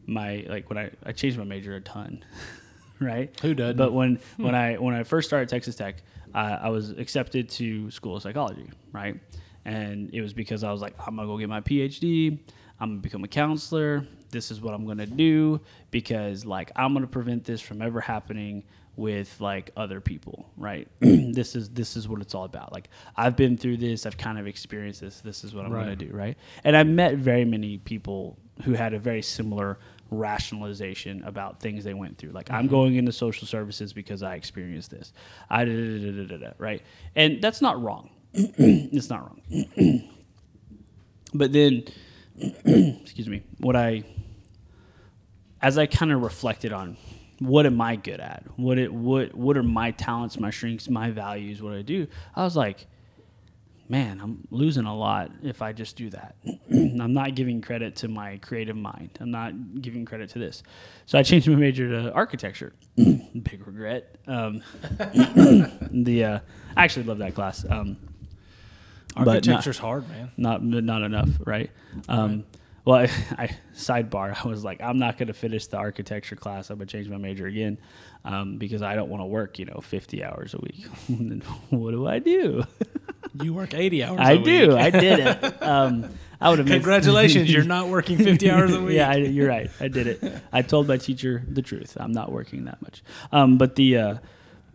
S1: my like when I, I changed my major a ton, right?
S2: Who doesn't?
S1: But when when I when I first started Texas Tech, uh, I was accepted to school of psychology, right? And it was because I was like, I'm gonna go get my PhD. I'm gonna become a counselor. This is what I'm gonna do because like I'm gonna prevent this from ever happening with like other people, right? this is this is what it's all about. Like I've been through this. I've kind of experienced this. This is what I'm gonna do, right? And I met very many people who had a very similar rationalization about things they went through. Like I'm mm-hmm. going into social services because I experienced this. I da, da, da, da, da, da, right, and that's not wrong. it's not wrong. but then, excuse me, what I, as I kind of reflected on, what am I good at? What it what what are my talents, my strengths, my values? What I do? I was like, man, I'm losing a lot if I just do that. I'm not giving credit to my creative mind. I'm not giving credit to this. So I changed my major to architecture. Big regret. Um, the uh, I actually love that class. Um, but not-
S2: Architecture's hard, man.
S1: not not enough, right? Um, well, I, I sidebar. I was like, I'm not going to finish the architecture class. I'm going to change my major again um, because I don't want to work, you know, 50 hours a week. What do I do?
S2: You work 80 hours
S1: I
S2: a
S1: do.
S2: week.
S1: I did it. Um, I would have made
S2: Congratulations, you're not working 50 hours a week.
S1: yeah, I, you're right. I did it. I told my teacher the truth. I'm not working that much. Um, but the uh,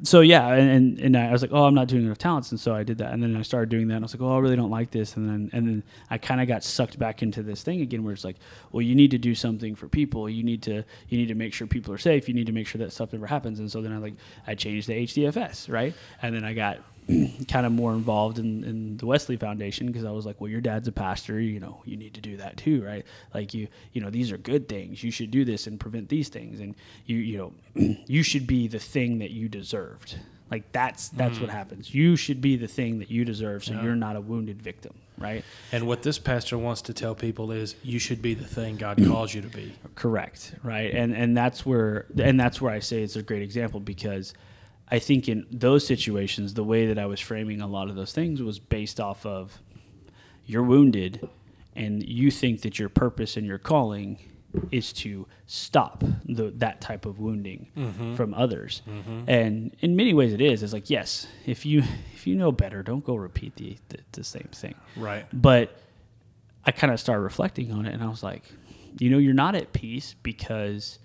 S1: so yeah, and, and and I was like, oh, I'm not doing enough talents, and so I did that, and then I started doing that, and I was like, oh, I really don't like this, and then and then I kind of got sucked back into this thing again, where it's like, well, you need to do something for people. You need to you need to make sure people are safe. You need to make sure that stuff never happens, and so then I like I changed the HDFS, right, and then I got kind of more involved in, in the Wesley Foundation because I was like, well, your dad's a pastor, you know, you need to do that too, right? Like you, you know, these are good things. You should do this and prevent these things, and you, you know, you should be the thing that you deserved. Like that's that's what hmm. happens. You should be the thing that you deserve, so
S2: Yeah.
S1: you're not a wounded victim, right?
S2: And what this pastor wants to tell people is you should be the thing God calls you to be.
S1: Correct, right? And and that's where and that's where I say it's a great example because I think in those situations the way that I was framing a lot of those things was based off of you're wounded and you think that your purpose and your calling is to stop the, that type of wounding mm-hmm. from others. Mm-hmm. And in many ways it is. It's like yes, if you if you know better, don't go repeat the the, the same thing.
S2: Right.
S1: But I kind of started reflecting on it and I was like, you know, you're not at peace because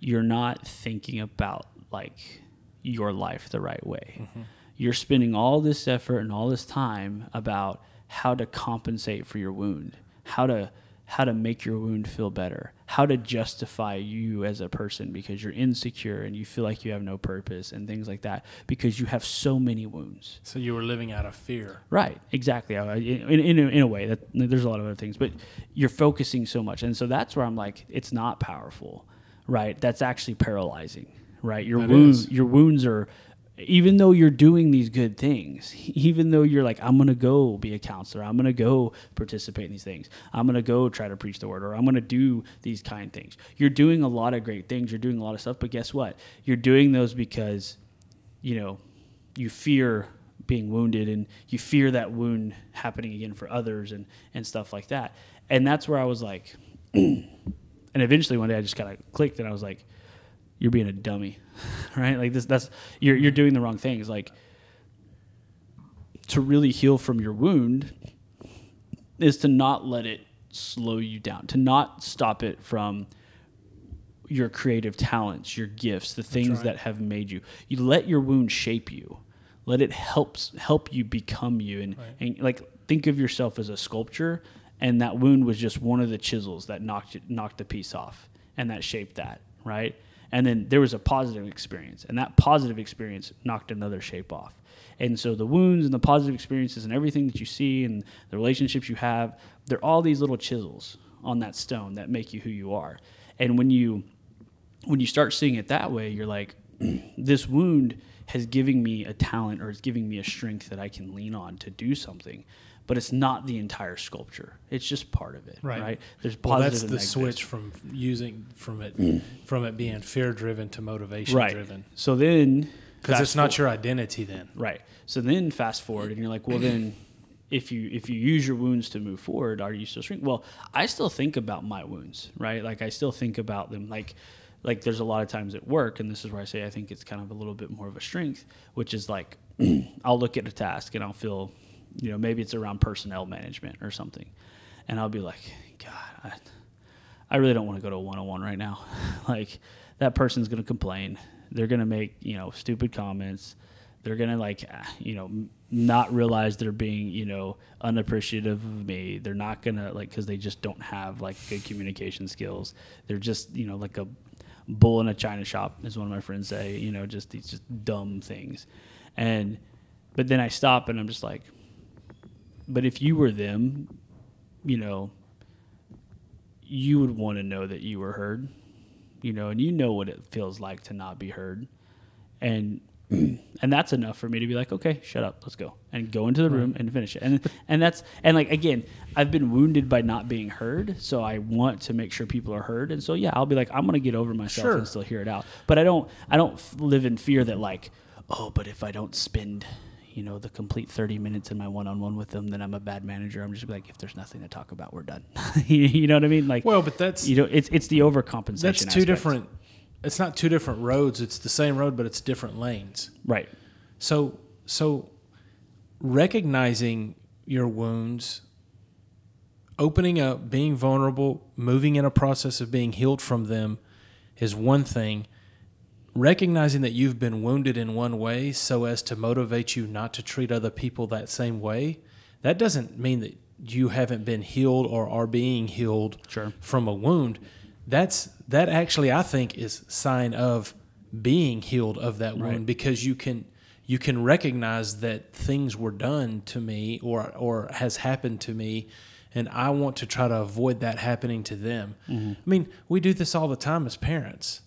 S1: you're not thinking about like your life the right way. Mm-hmm. You're spending all this effort and all this time about how to compensate for your wound, how to how to make your wound feel better, how to justify you as a person because you're insecure and you feel like you have no purpose and things like that because you have so many wounds.
S2: So you were living out of fear.
S1: Right, exactly. In, in, in a way, that there's a lot of other things, but you're focusing so much, and so that's where I'm like, it's not powerful, right? That's actually paralyzing, right? Your
S2: That
S1: wounds,
S2: is.
S1: your wounds are, even though you're doing these good things, even though you're like, I'm gonna go be a counselor, I'm gonna go participate in these things, I'm gonna go try to preach the word, or I'm gonna do these kind things. You're doing a lot of great things, you're doing a lot of stuff, but guess what? You're doing those because you know, you fear being wounded and you fear that wound happening again for others and, and stuff like that. And that's where I was like, and eventually one day I just kind of clicked and I was like, you're being a dummy, right? Like this, that's, you're, you're doing the wrong things. Like to really heal from your wound is to not let it slow you down, to not stop it from your creative talents, your gifts, the things
S2: right.
S1: that have made you. You let your wound shape you. Let it helps help you become you and, and like think of yourself as a sculpture and that wound was just one of the chisels that knocked it, knocked the piece off and that shaped that, right? And then there was a positive experience and that positive experience knocked another shape off. And so the wounds and the positive experiences and everything that you see and the relationships you have, they're all these little chisels on that stone that make you who you are. And when you when you start seeing it that way, you're like, this wound has given me a talent or it's giving me a strength that I can lean on to do something. But it's not the entire sculpture. It's just part of it, right?
S2: Right.
S1: There's
S2: Well, that's
S1: and
S2: the
S1: negatives.
S2: switch from using from it hmm. from it being fear driven to motivation
S1: right?
S2: driven.
S1: So then,
S2: Because
S1: fast
S2: it's not
S1: forward-
S2: your identity then.
S1: Right. So then fast forward and you're like, well then if you if you use your wounds to move forward, are you still shrink? Well, I still think about my wounds, right? Like I still think about them like like there's a lot of times at work and this is where I say I think it's kind of a little bit more of a strength, which is like hmm. I'll look at a task and I'll feel you know, maybe it's around personnel management or something. And I'll be like, God, I, I really don't want to go to a one-on-one right now. like that person's going to complain. They're going to make, you know, stupid comments. They're going to like, ah, you know, not realize they're being, you know, unappreciative of me. They're not going to like, cause they just don't have like good communication skills. They're just, you know, like a bull in a china shop as one of my friends say, you know, just these just dumb things. And, but then I stop and I'm just like, but if you were them, you know, you would want to know that you were heard, you know, and you know what it feels like to not be heard. And and that's enough for me to be like, okay, shut up, let's go, and go into the room and finish it. And and that's and like again, I've been wounded by not being heard, so I want to make sure people are heard. And so yeah, I'll be like, I'm gonna get over myself
S2: Sure.
S1: and still hear it out. But I don't I don't live in fear that like, oh, but if I don't spend you know the complete 30 minutes in my one-on-one with them then i'm a bad manager i'm just like if there's nothing to talk about we're done you know what i mean like
S2: Well, but that's
S1: you know it's it's the overcompensation
S2: that's two
S1: aspect.
S2: different. It's not two different roads. It's the same road, but it's different lanes.
S1: right
S2: So so recognizing your wounds, opening up, being vulnerable, moving in a process of being healed from them is one thing. Recognizing that you've been wounded in one way so as to motivate you not to treat other people that same way, that doesn't mean that you haven't been healed or are being healed
S1: Sure.
S2: from a wound. That's that actually I think is sign of being healed of that wound
S1: Right.
S2: because you can you can recognize that things were done to me or or has happened to me and I want to try to avoid that happening to them. Mm-hmm. I mean, we do this all the time as parents,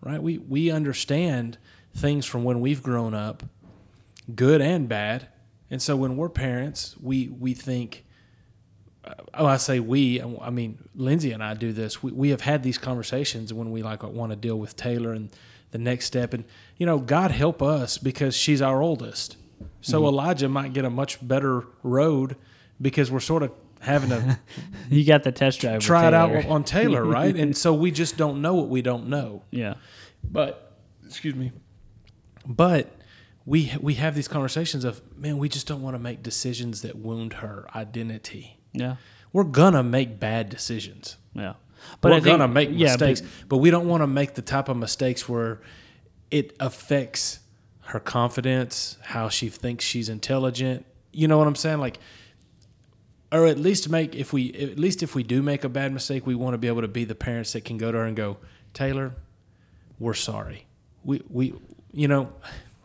S2: right? We we understand things from when we've grown up, good and bad. And so when we're parents, we we think uh, oh, I say we. I mean, Lindsay and I do this. We, we have had these conversations when we like want to deal with Taylor and the next step. And you know, God help us because she's our oldest. So mm-hmm. Elijah might get a much better road because we're sort of having to
S1: You got the test drive.
S2: try it out on Taylor, right? and so we just don't know what we don't know.
S1: Yeah.
S2: But excuse me. But we we have these conversations of man, we just don't want to make decisions that wound her identity.
S1: Yeah.
S2: We're gonna make bad decisions.
S1: Yeah.
S2: But we're
S1: I think-
S2: gonna make
S1: yeah, but-
S2: mistakes, but, we don't want to make the type of mistakes where it affects her confidence, how she thinks she's intelligent. You know what I'm saying? Like, or at least make if we at least if we do make a bad mistake, we want to be able to be the parents that can go to her and go, Taylor, we're sorry. We we you know,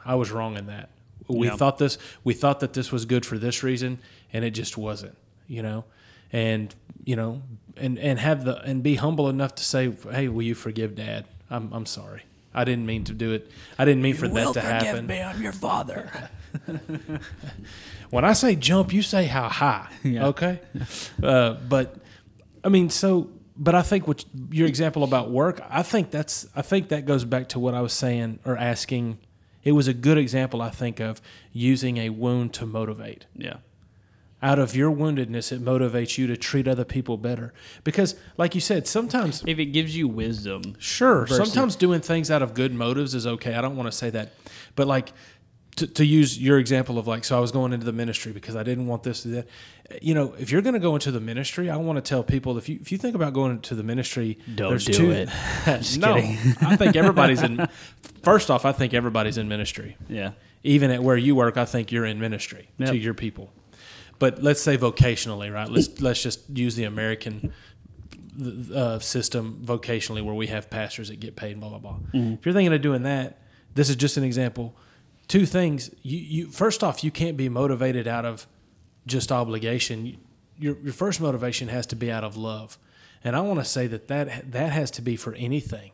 S2: I was wrong in that. We
S1: Yeah.
S2: thought this we thought that this was good for this reason and it just wasn't, you know. And you know, and and have the and be humble enough to say, "Hey, will you forgive dad? I'm I'm sorry. I didn't mean to do it. I didn't mean for that to happen."
S1: Me, I'm your father.
S2: When I say jump, you say how high.
S1: Yeah.
S2: Okay. uh, but I mean, so, but I think what your example about work, I think that's, I think that goes back to what I was saying or asking. It was a good example, I think, of using a wound to motivate.
S1: yeah.
S2: Out of your woundedness, it motivates you to treat other people better. Because, like you said, sometimes
S1: If it gives you wisdom,
S2: Sure.
S1: versus-
S2: Sometimes doing things out of good motives is okay. I don't want to say that. But like to, to use your example of like, so I was going into the ministry because I didn't want this to that. You know, if you're going to go into the ministry, I want to tell people if you if you think about going into the ministry,
S1: Don't
S2: there's
S1: do
S2: two,
S1: it.
S2: No. I think everybody's in. First off, I think everybody's in ministry.
S1: yeah.
S2: Even at where you work, I think you're in ministry
S1: Yep.
S2: to your people. But let's say vocationally, right? Let's let's just use the American uh, system vocationally, where we have pastors that get paid, blah blah blah. If you're thinking of doing that, this is just an example. Two things. You, you first off, you can't be motivated out of just obligation. Your your first motivation has to be out of love, and I want to say that that that has to be for anything.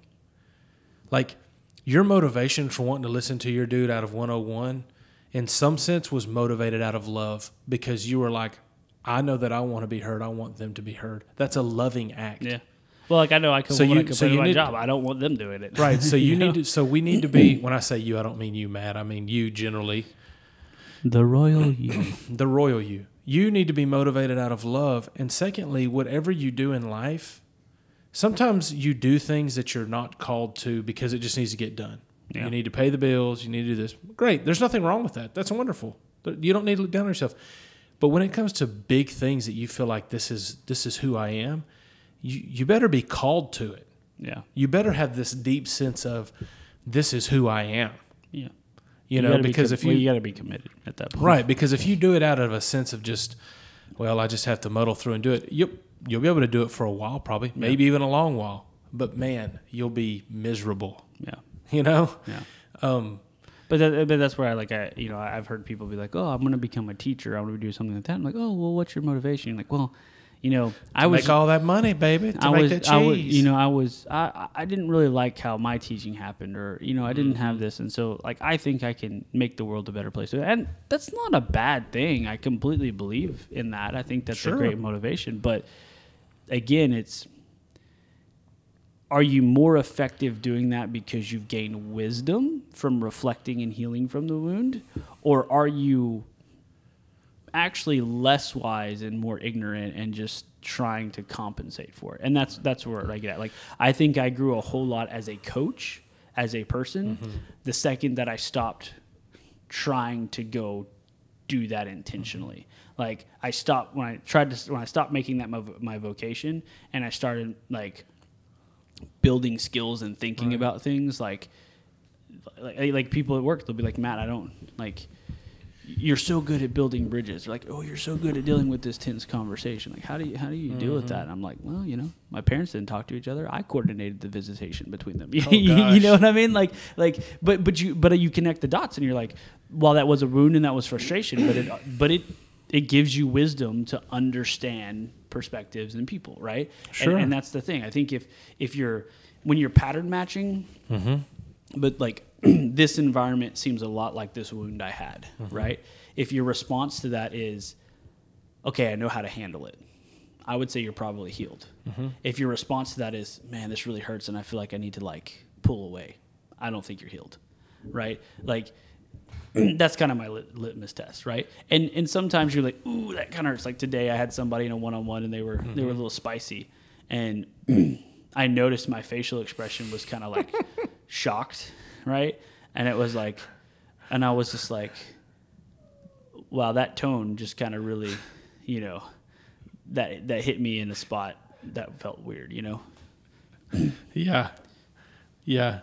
S2: Like your motivation for wanting to listen to your dude out of 101 in some sense was motivated out of love because you were like I know that I want to be heard. I want them to be heard. That's a loving act.
S1: Yeah. Well, like I know I can.
S2: So
S1: So
S2: you-
S1: you, I
S2: so
S1: so
S2: you
S1: my
S2: need-
S1: job. I don't want them doing it.
S2: Right. So you
S1: know?
S2: need to so we need to be when I say you, I don't mean you, Matt. I mean you generally.
S1: the royal you.
S2: the royal you. You need to be motivated out of love. And secondly, whatever you do in life, sometimes you do things that you're not called to because it just needs to get done.
S1: Yeah.
S2: You need to pay the bills, you need to do this. Great. There's nothing wrong with that. That's wonderful. You don't need to look down on yourself. But when it comes to big things that you feel like this is this is who I am, you, you better be called to it.
S1: Yeah.
S2: You better have this deep sense of this is who I am.
S1: Yeah.
S2: You, know,
S1: gotta be
S2: because
S1: com-
S2: if you
S1: well, you got to be committed at that point.
S2: Right, because if you do it out of a sense of just, well, I just have to muddle through and do it, you'll, you'll be able to do it for a while, probably, maybe even a long while. But man, you'll be miserable,
S1: Yeah.
S2: you know?
S1: Yeah.
S2: Um,
S1: But, that, but that's where I like I you know I've heard people be like, oh, I'm going to become a teacher. I'm going to do something like that. I'm like, oh, well, what's your motivation? You're like, well, you know, I was
S2: make all that money, baby, to
S1: I
S2: make
S1: was. I was, you know, I was, I, I didn't really like how my teaching happened, or you know, I didn't have
S2: Mm-hmm.
S1: this, and so like I think I can make the world a better place, and that's not a bad thing. I completely believe in that. I think that's
S2: Sure.
S1: a great motivation, but again, it's are you more effective doing that because you've gained wisdom from reflecting and healing from the wound, or are you actually less wise and more ignorant and just trying to compensate for it. And that's that's where I get at. Like I think I grew a whole lot as a coach, as a person, mm-hmm. the second that I stopped trying to go do that intentionally. Mm-hmm. Like I stopped when I tried to when I stopped making that my, my vocation and I started like building skills and thinking about things like like like people at work they'll be like Matt I don't like you're so good at building bridges. They're like, oh, you're so good at dealing with this tense conversation. Like, how do you how do you deal with
S2: Mm-hmm.
S1: that? And I'm like, well, you know, my parents didn't talk to each other. I coordinated the visitation between them.
S2: Oh,
S1: you know what I mean? Like, like, but but you but you connect the dots, and you're like, well, that was a wound and that was frustration, but it but it it gives you wisdom to understand perspectives and people, right?
S2: Sure.
S1: And, and that's the thing. I think if if you're when you're pattern matching, mm-hmm. but like this environment seems a lot like this wound I had, mm-hmm. right? If your response to that is, okay, I know how to handle it, I would say you're probably healed. Mm-hmm. If your response to that is, man, this really hurts and I feel like I need to like pull away, I don't think you're healed, right? Like that's kind of my lit- litmus test, right? And and sometimes you're like, ooh, that kind of hurts. Like today, I had somebody in a one on one and they were they were a mm-hmm. little spicy, and mm. I noticed my facial expression was kind of like shocked, right? And it was like, and I was just like, wow, that tone just kind of really, you know, that that hit me in a spot that felt weird, you know.
S2: Yeah, yeah.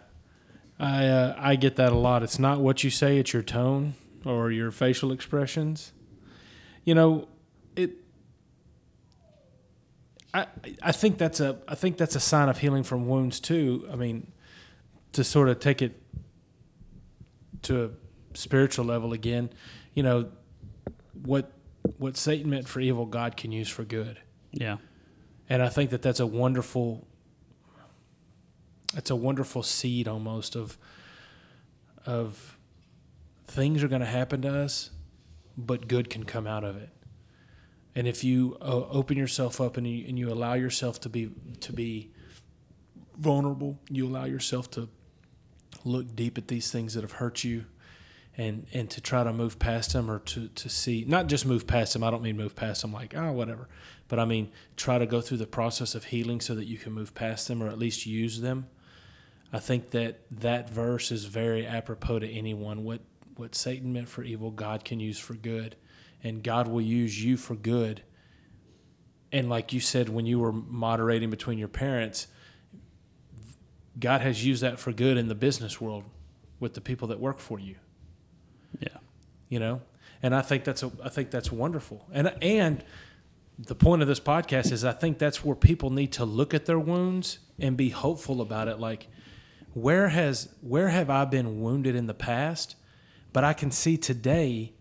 S2: I uh, I get that a lot. It's not what you say; it's your tone or your facial expressions. You know, it. I I think that's a I think that's a sign of healing from wounds too. I mean, to sort of take it to a spiritual level again, you know, what what Satan meant for evil, God can use for good.
S1: Yeah.
S2: And I think that that's a wonderful it's a wonderful seed almost of of things are going to happen to us, but good can come out of it. And if you uh, open yourself up and you, and you allow yourself to be to be vulnerable, you allow yourself to look deep at these things that have hurt you and and to try to move past them or to to see not just move past them. I don't mean move past them like oh whatever, but I mean try to go through the process of healing so that you can move past them or at least use them. I think that that verse is very apropos to anyone. What what Satan meant for evil, God can use for good, and God will use you for good. And like you said, when you were moderating between your parents, God has used that for good in the business world with the people that work for you
S1: Yeah.
S2: you know and i think that's a i think that's wonderful and and the point of this podcast is i think that's where people need to look at their wounds and be hopeful about it like where has where have i been wounded in the past but i can see today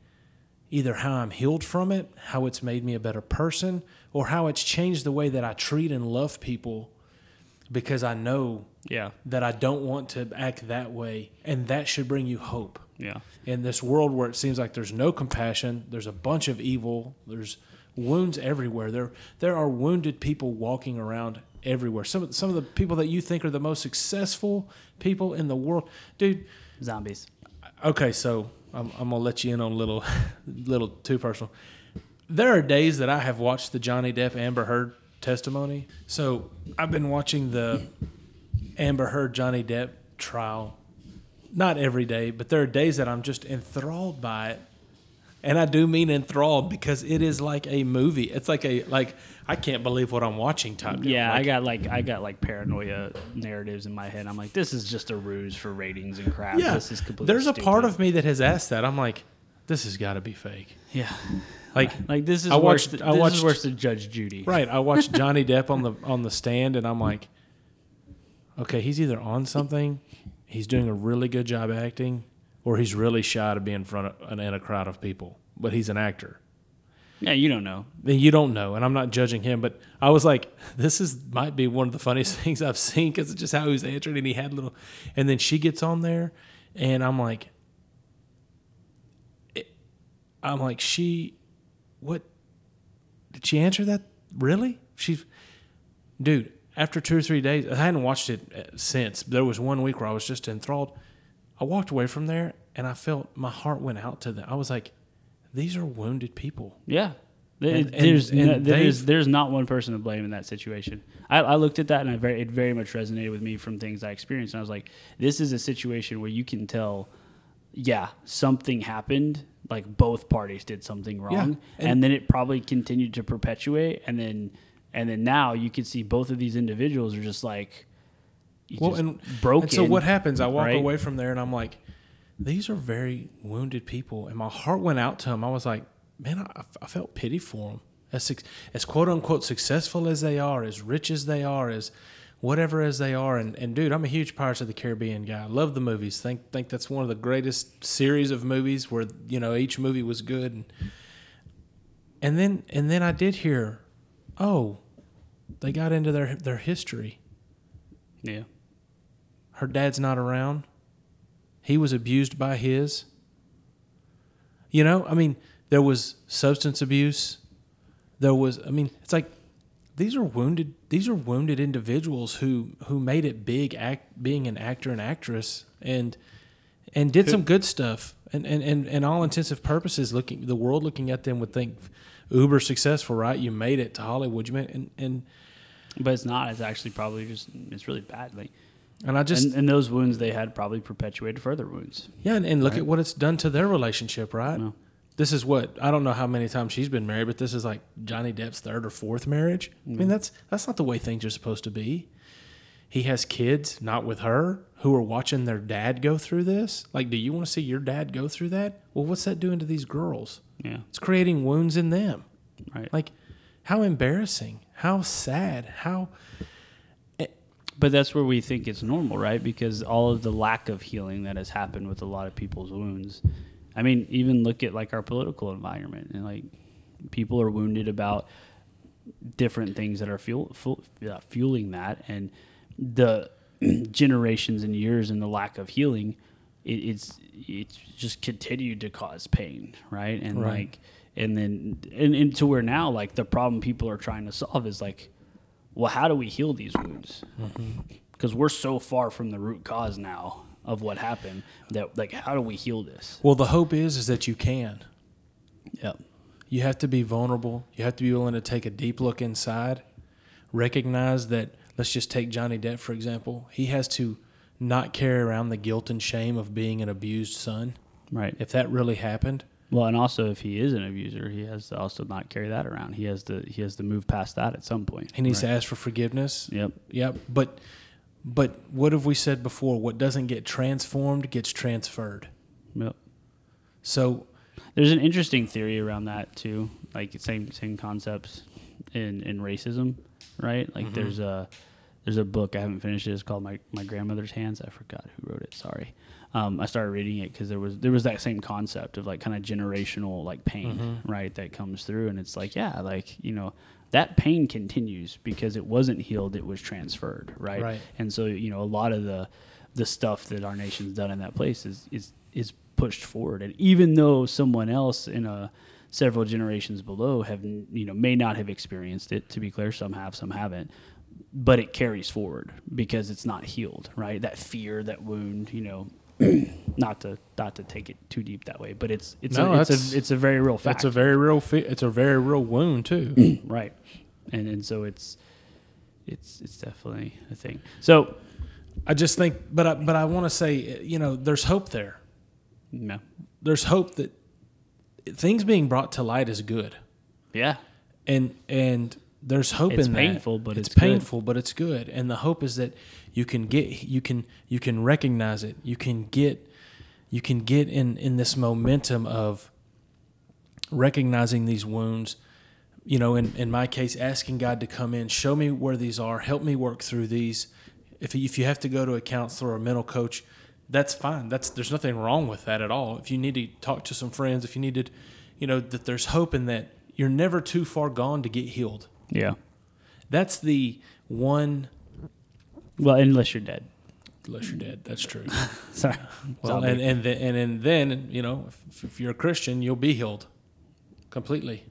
S2: either how i'm healed from it how it's made me a better person or how it's changed the way that i treat and love people because i know
S1: Yeah.
S2: that i don't want to act that way and that should bring you hope
S1: Yeah.
S2: in this world where it seems like there's no compassion, there's a bunch of evil, there's wounds everywhere. There there are wounded people walking around everywhere. Some of some of the people that you think are the most successful people in the world, dude.
S1: Zombies.
S2: Okay, so I'm, I'm gonna let you in on a little little too personal. There are days that I have watched the Johnny Depp Amber Heard testimony. So I've been watching the Amber Heard Johnny Depp trial not every day, but there are days that I'm just enthralled by it. And I do mean enthralled because it is like a movie. It's like a like I can't believe what I'm watching type. deal.
S1: Yeah, I got like I got like paranoia narratives in my head. I'm like, this is just a ruse for ratings and crap.
S2: yeah.
S1: This is completely.
S2: There's a part of me that has asked that. I'm like, this has got to be fake.
S1: yeah,
S2: Like
S1: like this is
S2: I watched-
S1: th-
S2: I
S1: this
S2: watched-
S1: is worse than Judge Judy.
S2: Right. I watched Johnny Depp on the on the stand, and I'm like, okay, he's either on something, he's doing a really good job acting, or he's really shy to be in front of in a crowd of people. But he's an actor.
S1: Yeah, you don't know.
S2: You don't know, and I'm not judging him. But I was like, this is might be one of the funniest things I've seen because it's just how he was answering, and he had little, and then she gets on there, and I'm like, it, I'm like, she, what? Did she answer that? Really? She, dude. After two or three days, I hadn't watched it uh, since. There was one week where I was just enthralled. I walked away from there, and I felt my heart went out to them. I was like, these are wounded people.
S1: Yeah.
S2: And-
S1: there's
S2: and
S1: no, there's there's not one person to blame in that situation. I, I looked at that and I very it very much resonated with me from things I experienced. And I was like, this is a situation where you can tell, yeah, something happened. Like both parties did something wrong,
S2: and-
S1: and, then it probably continued to perpetuate. And then and then now you can see both of these individuals are just like,
S2: well,
S1: just
S2: and
S1: broken.
S2: And so what happens? I walk
S1: right?
S2: away from there and I'm like, these are very wounded people, and my heart went out to them. I was like, man, I, I felt pity for them. As as quote unquote successful as they are, as rich as they are, as whatever as they are, and, and dude, I'm a huge Pirates of the Caribbean guy. I love the movies. Think think that's one of the greatest series of movies where you know each movie was good. And, and then and then I did hear, oh, they got into their their history.
S1: Yeah.
S2: Her dad's not around. He was abused by his. You know, I mean, there was substance abuse. There was, I mean, it's like these are wounded. These are wounded individuals who who made it big, act being an actor and actress, and and did some good stuff. And and and, and all intensive purposes, looking the world looking at them would think uber successful, right? You made it to Hollywood. You made and and
S1: But it's not. It's actually probably just it's really bad. Like,
S2: and I just
S1: and, and those wounds they had probably perpetuated further wounds.
S2: Yeah, and, and look
S1: Right.
S2: at what it's done to their relationship, right?
S1: No.
S2: This is what I don't know how many times she's been married, but this is like Johnny Depp's third or fourth marriage. I mean, mm-hmm. that's that's not the way things are supposed to be. He has kids, not with her, who are watching their dad go through this. Like, do you want to see your dad go through that? Well, what's that doing to these girls?
S1: Yeah.
S2: It's creating wounds in them.
S1: Right.
S2: Like, how embarrassing, how sad, how
S1: But that's where we think it's normal, right? Because all of the lack of healing that has happened with a lot of people's wounds. I mean, even look at like our political environment and like people are wounded about different things that are fuel, fuel, uh, fueling that and the generations and years and the lack of healing it, it's it's just continued to cause pain right and
S2: Right.
S1: like and then and, and to where now like the problem people are trying to solve is like well how do we heal these wounds mm-hmm. because we're so far from the root cause now of what happened that like how do we heal this
S2: well, the hope is is that you can.
S1: yep
S2: You have to be vulnerable. You have to be willing to take a deep look inside. Recognize that, let's just take Johnny Depp, for example. He has to not carry around the guilt and shame of being an abused son.
S1: right
S2: If that really happened,
S1: well and also if he is an abuser he has to also not carry that around he has to he has to move past that at some point
S2: he needs to ask for forgiveness.
S1: yep
S2: Yep. But, but what have we said before? What doesn't get transformed gets transferred.
S1: yep
S2: So,
S1: There's an interesting theory around that too, like same same concepts in in racism, right? Like mm-hmm. there's a there's a book I haven't finished it. It's called my my grandmother's hands. I forgot who wrote it. Sorry. Um, I started reading it because there was there was that same concept of like kind of generational like pain, right? That comes through, and it's like yeah, like you know that pain continues because it wasn't healed; it was transferred, right?
S2: Right.
S1: And so you know a lot of the the stuff that our nation's done in that place is is is pushed forward. And even though someone else in a several generations below have you know may not have experienced it, to be clear, some have, some haven't. But it carries forward because it's not healed, right? That fear, that wound, you know, not to not to take it too deep that way, but it's it's
S2: No,
S1: a, it's a it's a very real fact,
S2: it's a very real, fi- it's a very real wound too.
S1: right? And and so it's it's it's definitely a thing. So
S2: I just think, but I, but I want to say, you know, there's hope there.
S1: yeah,
S2: there's hope that things being brought to light is good,
S1: yeah,
S2: and and there's hope
S1: It's
S2: in that.
S1: painful, but
S2: it's,
S1: it's good.
S2: painful, but it's good. And the hope is that you can get you can you can recognize it. You can get you can get in in this momentum of recognizing these wounds. You know, in, in my case, asking God to come in, show me where these are, help me work through these. If if you have to go to a counselor or a mental coach, that's fine. That's there's nothing wrong with that at all. If you need to talk to some friends, if you needed, you know, that there's hope in that you're never too far gone to get healed.
S1: yeah.
S2: That's the one.
S1: Well, unless you're dead.
S2: Unless you're dead, that's true.
S1: Sorry.
S2: Well,
S1: Zombie.
S2: and and then, and then, then you know, if, if you're a Christian, you'll be healed completely,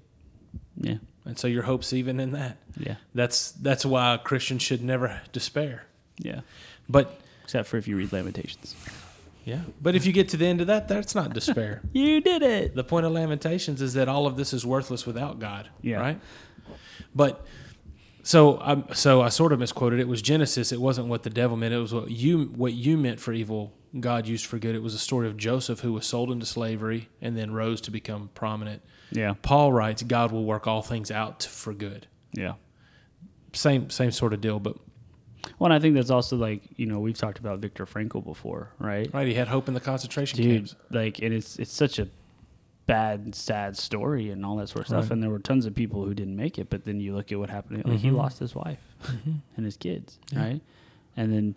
S1: yeah,
S2: and so your hope's even in that.
S1: yeah,
S2: That's that's why Christians should never despair.
S1: yeah.
S2: But
S1: Except for if you read Lamentations.
S2: yeah, but if you get to the end of that, that's not despair.
S1: You did it.
S2: the point of Lamentations is that all of this is worthless without God.
S1: Yeah.
S2: Right. But so I so I sort of misquoted. It was Genesis. It wasn't what the devil meant. It was what you what you meant for evil. God used for good. It was a story of Joseph who was sold into slavery and then rose to become prominent.
S1: Yeah,
S2: Paul writes, "God will work all things out for good."
S1: yeah.
S2: Same same sort of deal. But
S1: Well, and I think that's also like you know we've talked about Viktor Frankl before, right?
S2: Right, he had hope in the concentration
S1: Dude,
S2: camps.
S1: like, and it's it's such a bad, sad story and all that sort of stuff. And there were tons of people who didn't make it, but then you look at what happened. Like he
S2: Mhm.
S1: lost his wife and his kids,
S2: Yeah.
S1: right? And then,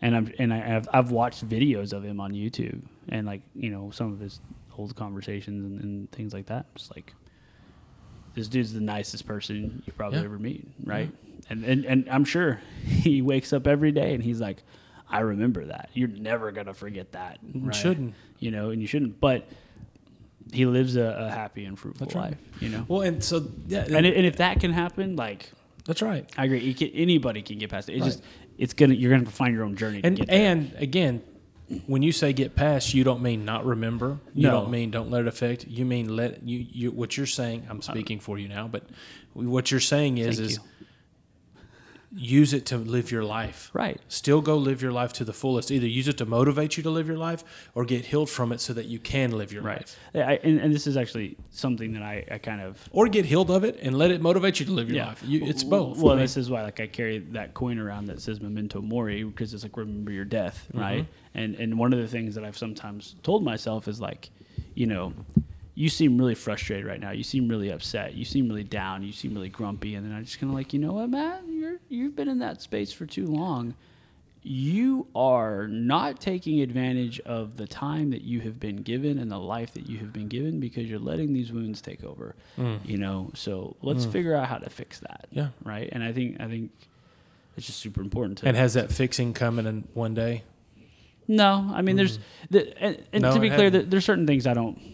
S1: and I'm and I, I've I've watched videos of him on YouTube and like you know some of his old conversations and, and things like that. Just like this dude's the nicest person you probably
S2: Yeah.
S1: ever meet, right? And, and and I'm sure he wakes up every day and he's like, I remember that. You're never gonna forget that.
S2: You
S1: right?
S2: shouldn't.
S1: you know, and you shouldn't. But he lives a, a happy and fruitful
S2: That's right.
S1: life, you know.
S2: Well, and so yeah,
S1: And, it, and if that can happen, like
S2: that's right.
S1: I agree, can, anybody can get past it. It's
S2: Right.
S1: just it's gonna you're gonna find your own journey to
S2: And
S1: get there.
S2: and again, when you say get past, you don't mean not remember. You
S1: No.
S2: don't mean don't let it affect. You mean let you, you what you're saying. I'm uh, speaking for you now, but what you're saying is
S1: Thank
S2: is
S1: you.
S2: Use it to live your life.
S1: right.
S2: Still go live your life to the fullest. Either use it to motivate you to live your life, or get healed from it so that you can live your
S1: Right.
S2: life.
S1: Yeah, I, and, and this is actually something that I, I kind of
S2: Or get healed of it and let it motivate you to live your life. You, it's both.
S1: Well,
S2: I mean,
S1: this is why like I carry that coin around that says memento mori because it's like remember your death,
S2: Mm-hmm.
S1: right? And and one of the things that I've sometimes told myself is like, you know, you seem really frustrated right now. You seem really upset. You seem really down. You seem really grumpy. And then I just kind of like, you know what, man, you're you've been in that space for too long. You are not taking advantage of the time that you have been given and the life that you have been given because you're letting these wounds take over. Mm. You know, so let's mm. figure out how to fix that
S2: yeah.
S1: right? And I think I think it's just super important to.
S2: And has that fixing coming in one day?
S1: no, I mean, there's mm. the, and, and
S2: No,
S1: to be clear, there, there's certain things I don't.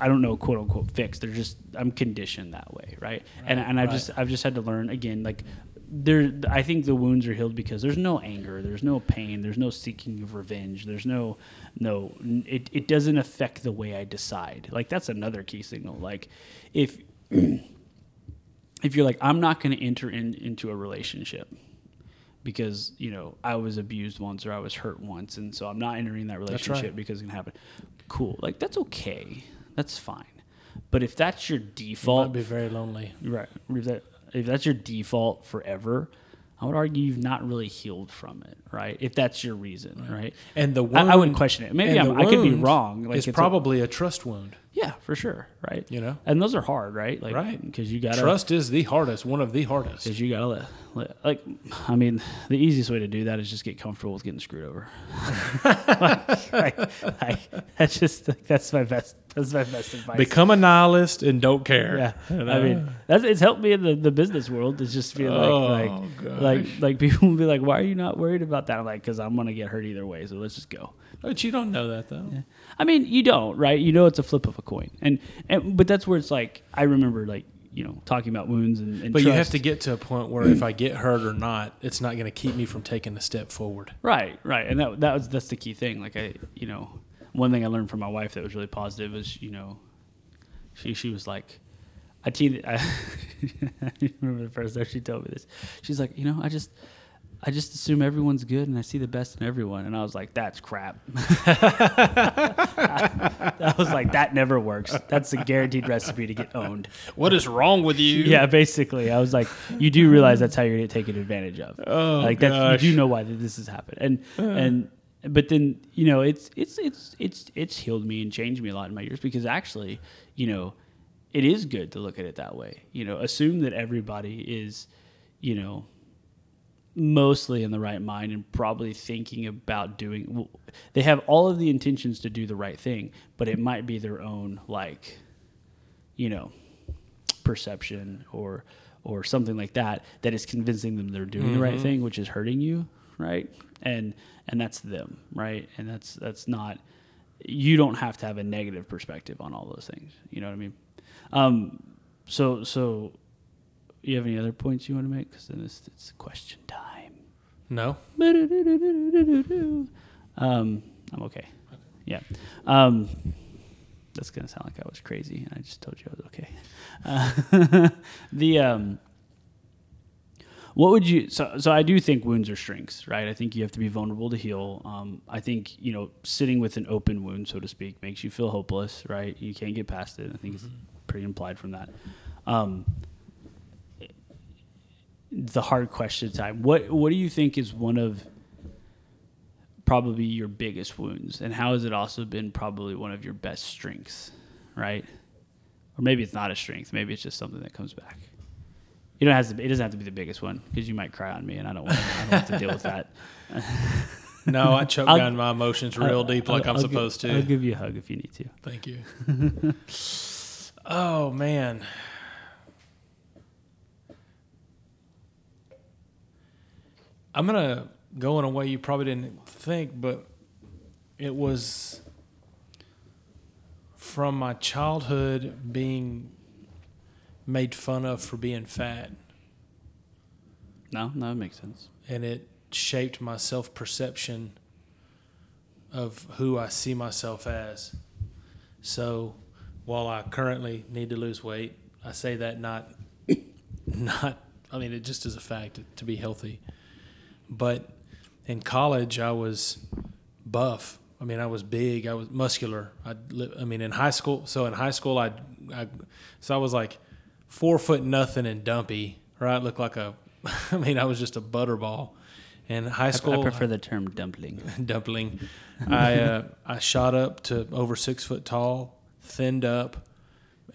S1: I don't know, quote unquote, fix. They're just I'm conditioned that way, right? and and I've
S2: right.
S1: just I've just had to learn again, like there. I think the wounds are healed because there's no anger, there's no pain, there's no seeking of revenge, there's no no. It it doesn't affect the way I decide. Like that's another key signal. Like if if you're like I'm not going to enter in, into a relationship because you know I was abused once or I was hurt once, and so I'm not entering that
S2: right.
S1: relationship because it's gonna happen. Cool, like that's okay, that's fine. But if that's your default,
S2: be very lonely.
S1: right? If, that, if that's your default forever, I would argue you've not really healed from it, right? If that's your reason, right?
S2: And the
S1: I,
S2: wound,
S1: I wouldn't question it. Maybe I'm, I could be wrong. Like
S2: it's
S1: it's
S2: probably a, trust wound.
S1: yeah, for sure, right?
S2: You know,
S1: And those are hard, right? Like,
S2: Right.
S1: Because you gotta
S2: trust is the hardest, one of the hardest.
S1: Because you gotta let, let, like, I mean, the easiest way to do that is just get comfortable with getting screwed over. like, like, like, that's just that's my best. That's my best advice.
S2: Become a nihilist and don't care.
S1: yeah,
S2: You
S1: I mean, that's it's helped me in the, the business world. It's just feel like
S2: Oh,
S1: like like like people will be like, why are you not worried about that? I'm like, because I'm gonna get hurt either way. So let's just go.
S2: but you don't know that though.
S1: I mean, you don't, right? You know, it's a flip of a coin, and and but that's where it's like I remember like you know talking about wounds and, and
S2: But you have to get to a point where if I get hurt or not, it's not going to keep me from taking a step forward.
S1: Right, right, and that that was that's the key thing. Like I, you know, one thing I learned from my wife that was really positive was you know, she she was like, I. I, I remember the first time she told me this. She's like, you know, I just. I just assume everyone's good and I see the best in everyone. And I was like, that's crap. I was like, that never works. That's a guaranteed recipe to get owned.
S2: What is wrong with you?
S1: Yeah, basically, I was like, you do realize that's how you're gonna taken advantage of.
S2: Oh,
S1: like that, you do know why this has happened, and uh. and but then you know it's it's it's it's it's healed me and changed me a lot in my years because actually, you know, it is good to look at it that way. You know, assume that everybody is, you know, mostly in the right mind and probably thinking about doing. well, They have all of the intentions to do the right thing, but it might be their own like, you know, perception or or something like that that is convincing them they're doing the right mm-hmm. thing, which is hurting you, right? And and that's them, right? And that's that's not. You don't have to have a negative perspective on all those things. You know what I mean? Um, so so, you have any other points you want to make? Because then it's, it's question time.
S2: No.
S1: Um, I'm okay. Yeah. Um, that's gonna sound like I was crazy, and I just told you I was okay. Uh, the um, what would you? So, so I do think wounds are strengths, right? I think you have to be vulnerable to heal. Um, I think you know, sitting with an open wound, so to speak, makes you feel hopeless, right? You can't get past it. I think it's pretty implied from that. Um, the hard question time. What What do you think is one of probably your biggest wounds, and how has it also been probably one of your best strengths, right? Or maybe it's not a strength. Maybe it's just something that comes back. You don't have to. It doesn't have to be the biggest one because you might cry on me, and I don't want. I don't have to deal with that.
S2: No, I choke
S1: I'll-
S2: down my emotions real deep like
S1: I'll-
S2: I'm
S1: I'll
S2: supposed
S1: gi-
S2: to.
S1: I'll give you a hug if you need to.
S2: Thank you. oh man. I'm gonna go in a way you probably didn't think, but it was from my childhood being made fun of for being fat,
S1: No, no, it makes sense.
S2: and it shaped my self perception of who I see myself as. So, while I currently need to lose weight, I say that not, not. I mean, it just is a fact to be healthy. But in college, I was buff. I mean, I was big. I was muscular. I, I mean, in high school. So in high school, I, I, so I was like four foot nothing and dumpy. Right, looked like a. I mean, I was just a butterball. In high
S1: I,
S2: school,
S1: I prefer the term dumpling.
S2: dumpling. I uh, I shot up to over six foot tall, thinned up,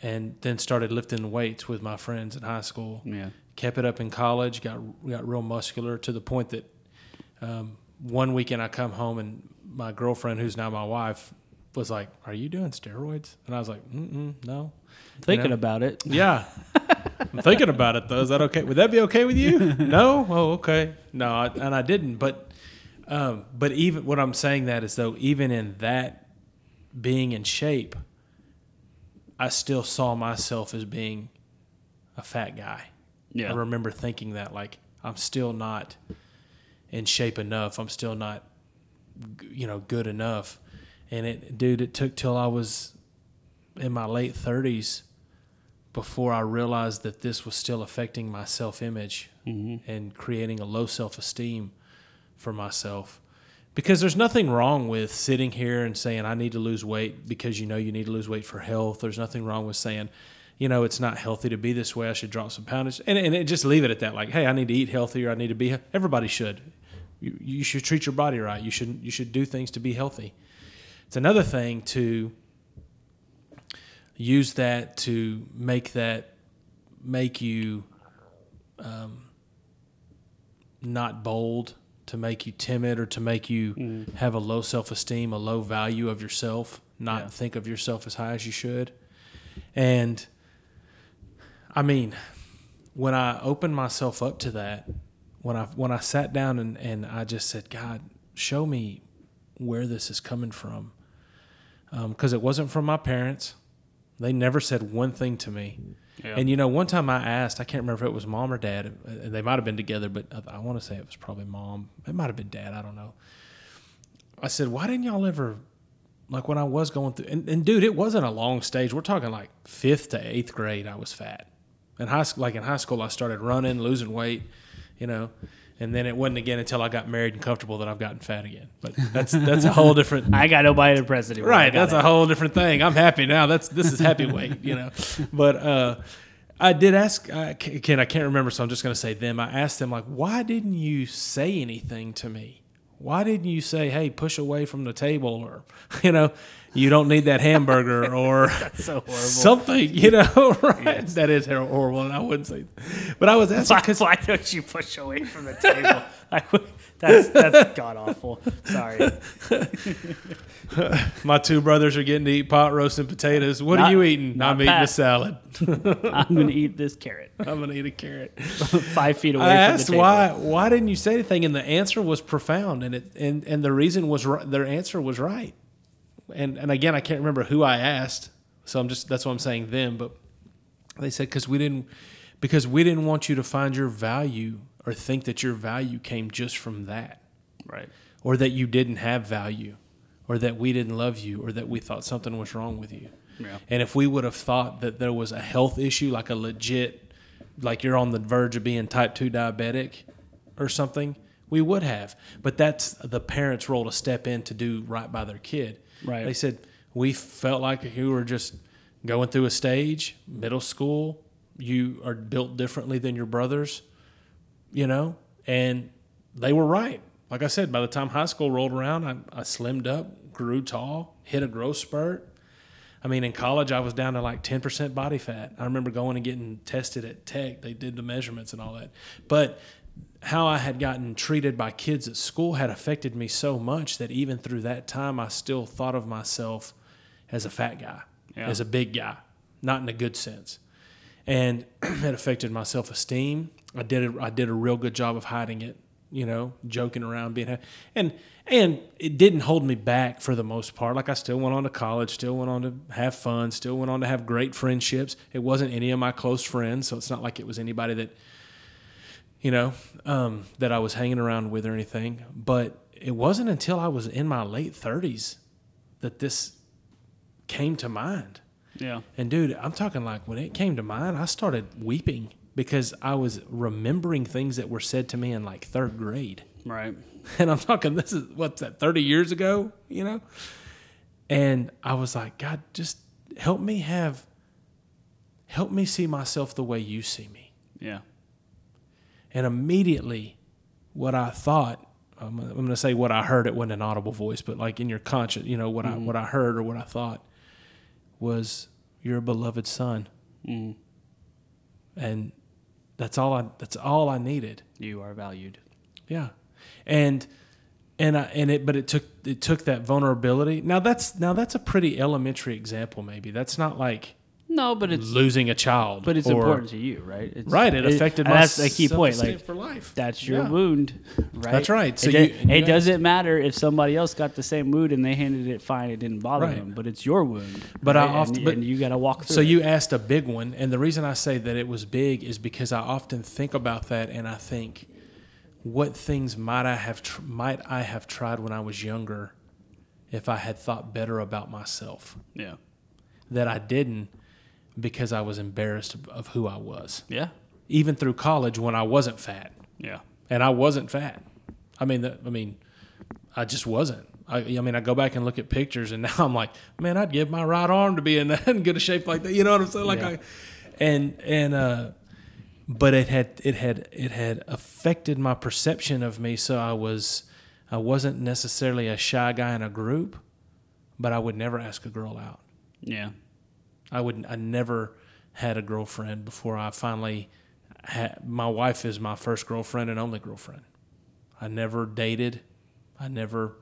S2: and then started lifting weights with my friends in high school.
S1: Yeah.
S2: Kept it up in college. Got got real muscular to the point that um, one weekend I come home and my girlfriend, who's now my wife, was like, "Are you doing steroids?" And I was like, Mm-mm, "No."
S1: Thinking
S2: know?
S1: about it.
S2: Yeah. I'm thinking about it though. Is that okay? Would that be okay with you? No. Oh, okay. No, I, and I didn't. But, um, but even what I'm saying that is though, even in that being in shape, I still saw myself as being a fat guy.
S1: Yeah.
S2: I remember thinking that like I'm still not in shape enough. I'm still not, you know, good enough. And it, dude, it took till I was in my late 30s before I realized that this was still affecting my self image
S1: Mm-hmm.
S2: and creating a low self esteem for myself. Because there's nothing wrong with sitting here and saying, I need to lose weight because you know you need to lose weight for health. There's nothing wrong with saying, you know, it's not healthy to be this way. I should drop some poundage. And, and it, just leave it at that. Like, hey, I need to eat healthier. I need to be, everybody should. You, you should treat your body right. You should, you should do things to be healthy. It's another thing to use that to make that make you um, not bold, to make you timid, or to make you have a low self esteem, a low value of yourself, not
S1: Yeah.
S2: think of yourself as high as you should. And I mean, when I opened myself up to that, when I when I sat down and, and I just said, God, show me where this is coming from, because it wasn't from my parents. They never said one thing to me.
S1: Yeah.
S2: And you know, one time I asked, I can't remember if it was mom or dad, and They might have been together, but I, I want to say it was probably mom. It might have been dad. I don't know. I said, why didn't y'all ever, like when I was going through, and, and dude, it wasn't a long stage. We're talking like fifth to eighth grade. I was fat. In high school, like in high school, I started running, losing weight, you know, and then it wasn't again until I got married and comfortable that I've gotten fat again. But that's that's a whole different.
S1: I got nobody to impress anymore.
S2: Right, that's
S1: it.
S2: a whole different thing. I'm happy now. That's this is happy weight, you know. But uh, I did ask I, Ken. I can't remember, so I'm just going to say them. I asked them like, why didn't you say anything to me? Why didn't you say, "Hey, push away from the table," or you know, you don't need that hamburger, or
S1: so
S2: something, you know? Right? That is horrible, and I wouldn't say. But I was asking
S1: Why, why don't you push away from the table? I would- that's that's god awful. Sorry.
S2: my two brothers are getting to eat pot roast and potatoes. What
S1: Not-
S2: are you eating?
S1: not
S2: I'm eating a salad.
S1: I'm gonna eat this carrot
S2: I'm gonna eat a carrot.
S1: five feet away
S2: I
S1: from
S2: asked
S1: the table.
S2: why why didn't you say anything, and the answer was profound, and it and, and the reason was ri- their answer was right, and and again I can't remember who I asked, so I'm just that's what I'm saying them, but they said because we didn't because we didn't want you to find your value or think that your value came just from that,
S1: Right.
S2: or that you didn't have value, or that we didn't love you, or that we thought something was wrong with you.
S1: Yeah.
S2: And if we would have thought that there was a health issue, like a legit, like you're on the verge of being type 2 diabetic or something, we would have. But that's the parents' role to step in to do right by their kid.
S1: Right.
S2: They said, we felt like you were just going through a stage, middle school, you are built differently than your brothers. You know, and they were right. Like I said, by the time high school rolled around, I, I slimmed up, grew tall, hit a growth spurt. I mean, in college, I was down to like 10% body fat. I remember going and getting tested at Tech. They did the measurements and all that. But how I had gotten treated by kids at school had affected me so much that even through that time, I still thought of myself as a fat guy,
S1: Yeah.
S2: as a big guy, not in a good sense. And it affected my self esteem. I did a, I did a real good job of hiding it, you know, joking around, being and and it didn't hold me back for the most part. Like I still went on to college, still went on to have fun, still went on to have great friendships. It wasn't any of my close friends, so it's not like it was anybody that you know, um, that I was hanging around with or anything. But it wasn't until I was in my late 30s that this came to mind.
S1: Yeah.
S2: And dude, I'm talking like when it came to mind, I started weeping because I was remembering things that were said to me in like third grade.
S1: Right.
S2: And I'm talking, this is what's that, 30 years ago, you know? And I was like, God, just help me have, help me see myself the way you see me.
S1: Yeah.
S2: And immediately, what I thought, um, I'm going to say what I heard. It wasn't an audible voice, but like in your conscience, you know what I what I heard or what I thought was, "You're a beloved son,"
S1: Mm.
S2: and that's all I that's all I needed.
S1: You are valued.
S2: Yeah, and and I and it, but it took it took that vulnerability. Now that's now that's a pretty elementary example. Maybe that's not like
S1: No, but it's
S2: losing a child,
S1: but it's
S2: or-
S1: important to you, right? It's,
S2: Right, it affected my
S1: That's the key point. Like
S2: for life.
S1: that's your
S2: Yeah.
S1: wound, right?
S2: That's right. So
S1: it,
S2: you- you
S1: it doesn't matter if somebody else got the same wound and they handled it fine, it didn't bother
S2: Right.
S1: them, but it's your wound.
S2: But I often-
S1: and,
S2: but-
S1: and you got to walk through.
S2: So
S1: it.
S2: you asked a big one, and the reason I say that it was big is because I often think about that, and I think, what things might I have tr- might I have tried when I was younger, if I had thought better about myself
S1: yeah,
S2: that I didn't, because I was embarrassed of, who I was.
S1: yeah,
S2: Even through college, when I wasn't fat,
S1: yeah,
S2: and I wasn't fat. I mean, the, I mean, I just wasn't. I, I mean, I go back and look at pictures, and now I'm like, man, I'd give my right arm to be in that and get a shape like that. You know what I'm saying? Like,
S1: Yeah.
S2: I, and and uh, but it had it had it had affected my perception of me. So I was, I wasn't necessarily a shy guy in a group, but I would never ask a girl out.
S1: yeah,
S2: I would I never had a girlfriend before I finally had my wife is my first girlfriend and only girlfriend. I never dated. I never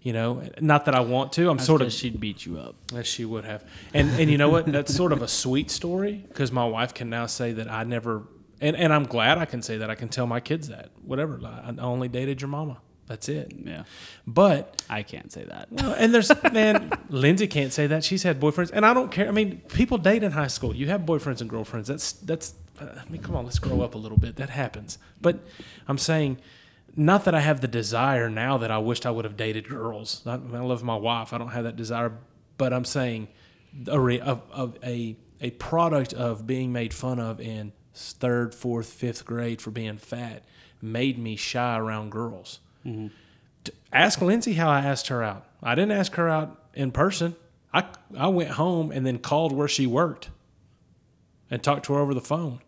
S2: you know, not that I want to. I'm
S1: That's
S2: sort of
S1: she'd beat you up.
S2: as she would have. And and you know what? That's sort of a sweet story because my wife can now say that I never and, and I'm glad I can say that. I can tell my kids that. Whatever. I I only dated your mama. That's it.
S1: Yeah,
S2: But
S1: I can't say that.
S2: well, and there's man, Lindsay can't say that she's had boyfriends, and I don't care. I mean, people date in high school. You have boyfriends and girlfriends. That's that's. uh, I mean, come on, let's grow up a little bit. That happens. But I'm saying, not that I have the desire now that I wished I would have dated girls. I, I love my wife. I don't have that desire. But I'm saying, a re, of, of a a product of being made fun of in third, fourth, fifth grade for being fat made me shy around girls ask Lindsay how I asked her out. I didn't ask her out in person. I I went home and then called where she worked and talked to her over the phone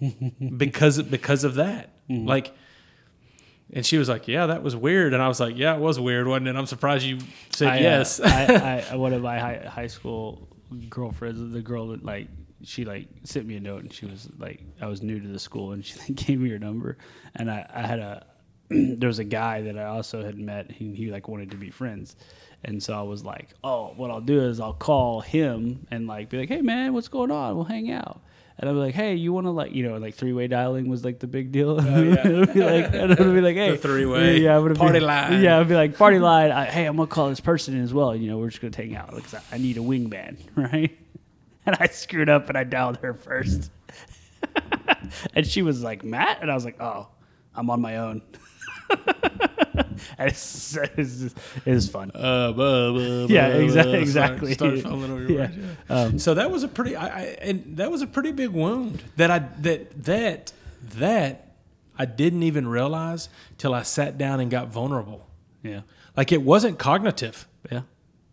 S2: because because of that. Like, and she was like, "Yeah, that was weird," and I was like, "Yeah, it was weird, wasn't it?" I'm surprised you said
S1: I, uh,
S2: yes.
S1: I, I, one of my high, high school girlfriends, the girl that like she like sent me a note and she was like I was new to the school and she like, gave me her number and I, I had a there was a guy that I also had met he, he like wanted to be friends and so I was like oh what I'll do is I'll call him and like be like hey man what's going on we'll hang out and I'll be like hey you want to like you know like three way dialing was like the big deal
S2: Oh, yeah.
S1: Be like and I'd be like hey
S2: three-way
S1: yeah I'm gonna
S2: party
S1: be,
S2: line.
S1: yeah I'd be like party line I, hey I'm gonna call this person as well you know we're just gonna hang out because I, I need a wingman right and I screwed up and I dialed her first. and she was like, Matt? And I was like, oh, I'm on my own. And it's, it's, just- it was fun.
S2: Uh, buh, buh,
S1: Yeah,
S2: buh,
S1: exa- exactly.
S2: Start, start fumbling over your
S1: Yeah.
S2: words, yeah.
S1: Um,
S2: so that was a pretty, I, I, and that was a pretty big wound that I that that that I didn't even realize till I sat down and got vulnerable.
S1: yeah.
S2: Like it wasn't cognitive.
S1: Yeah.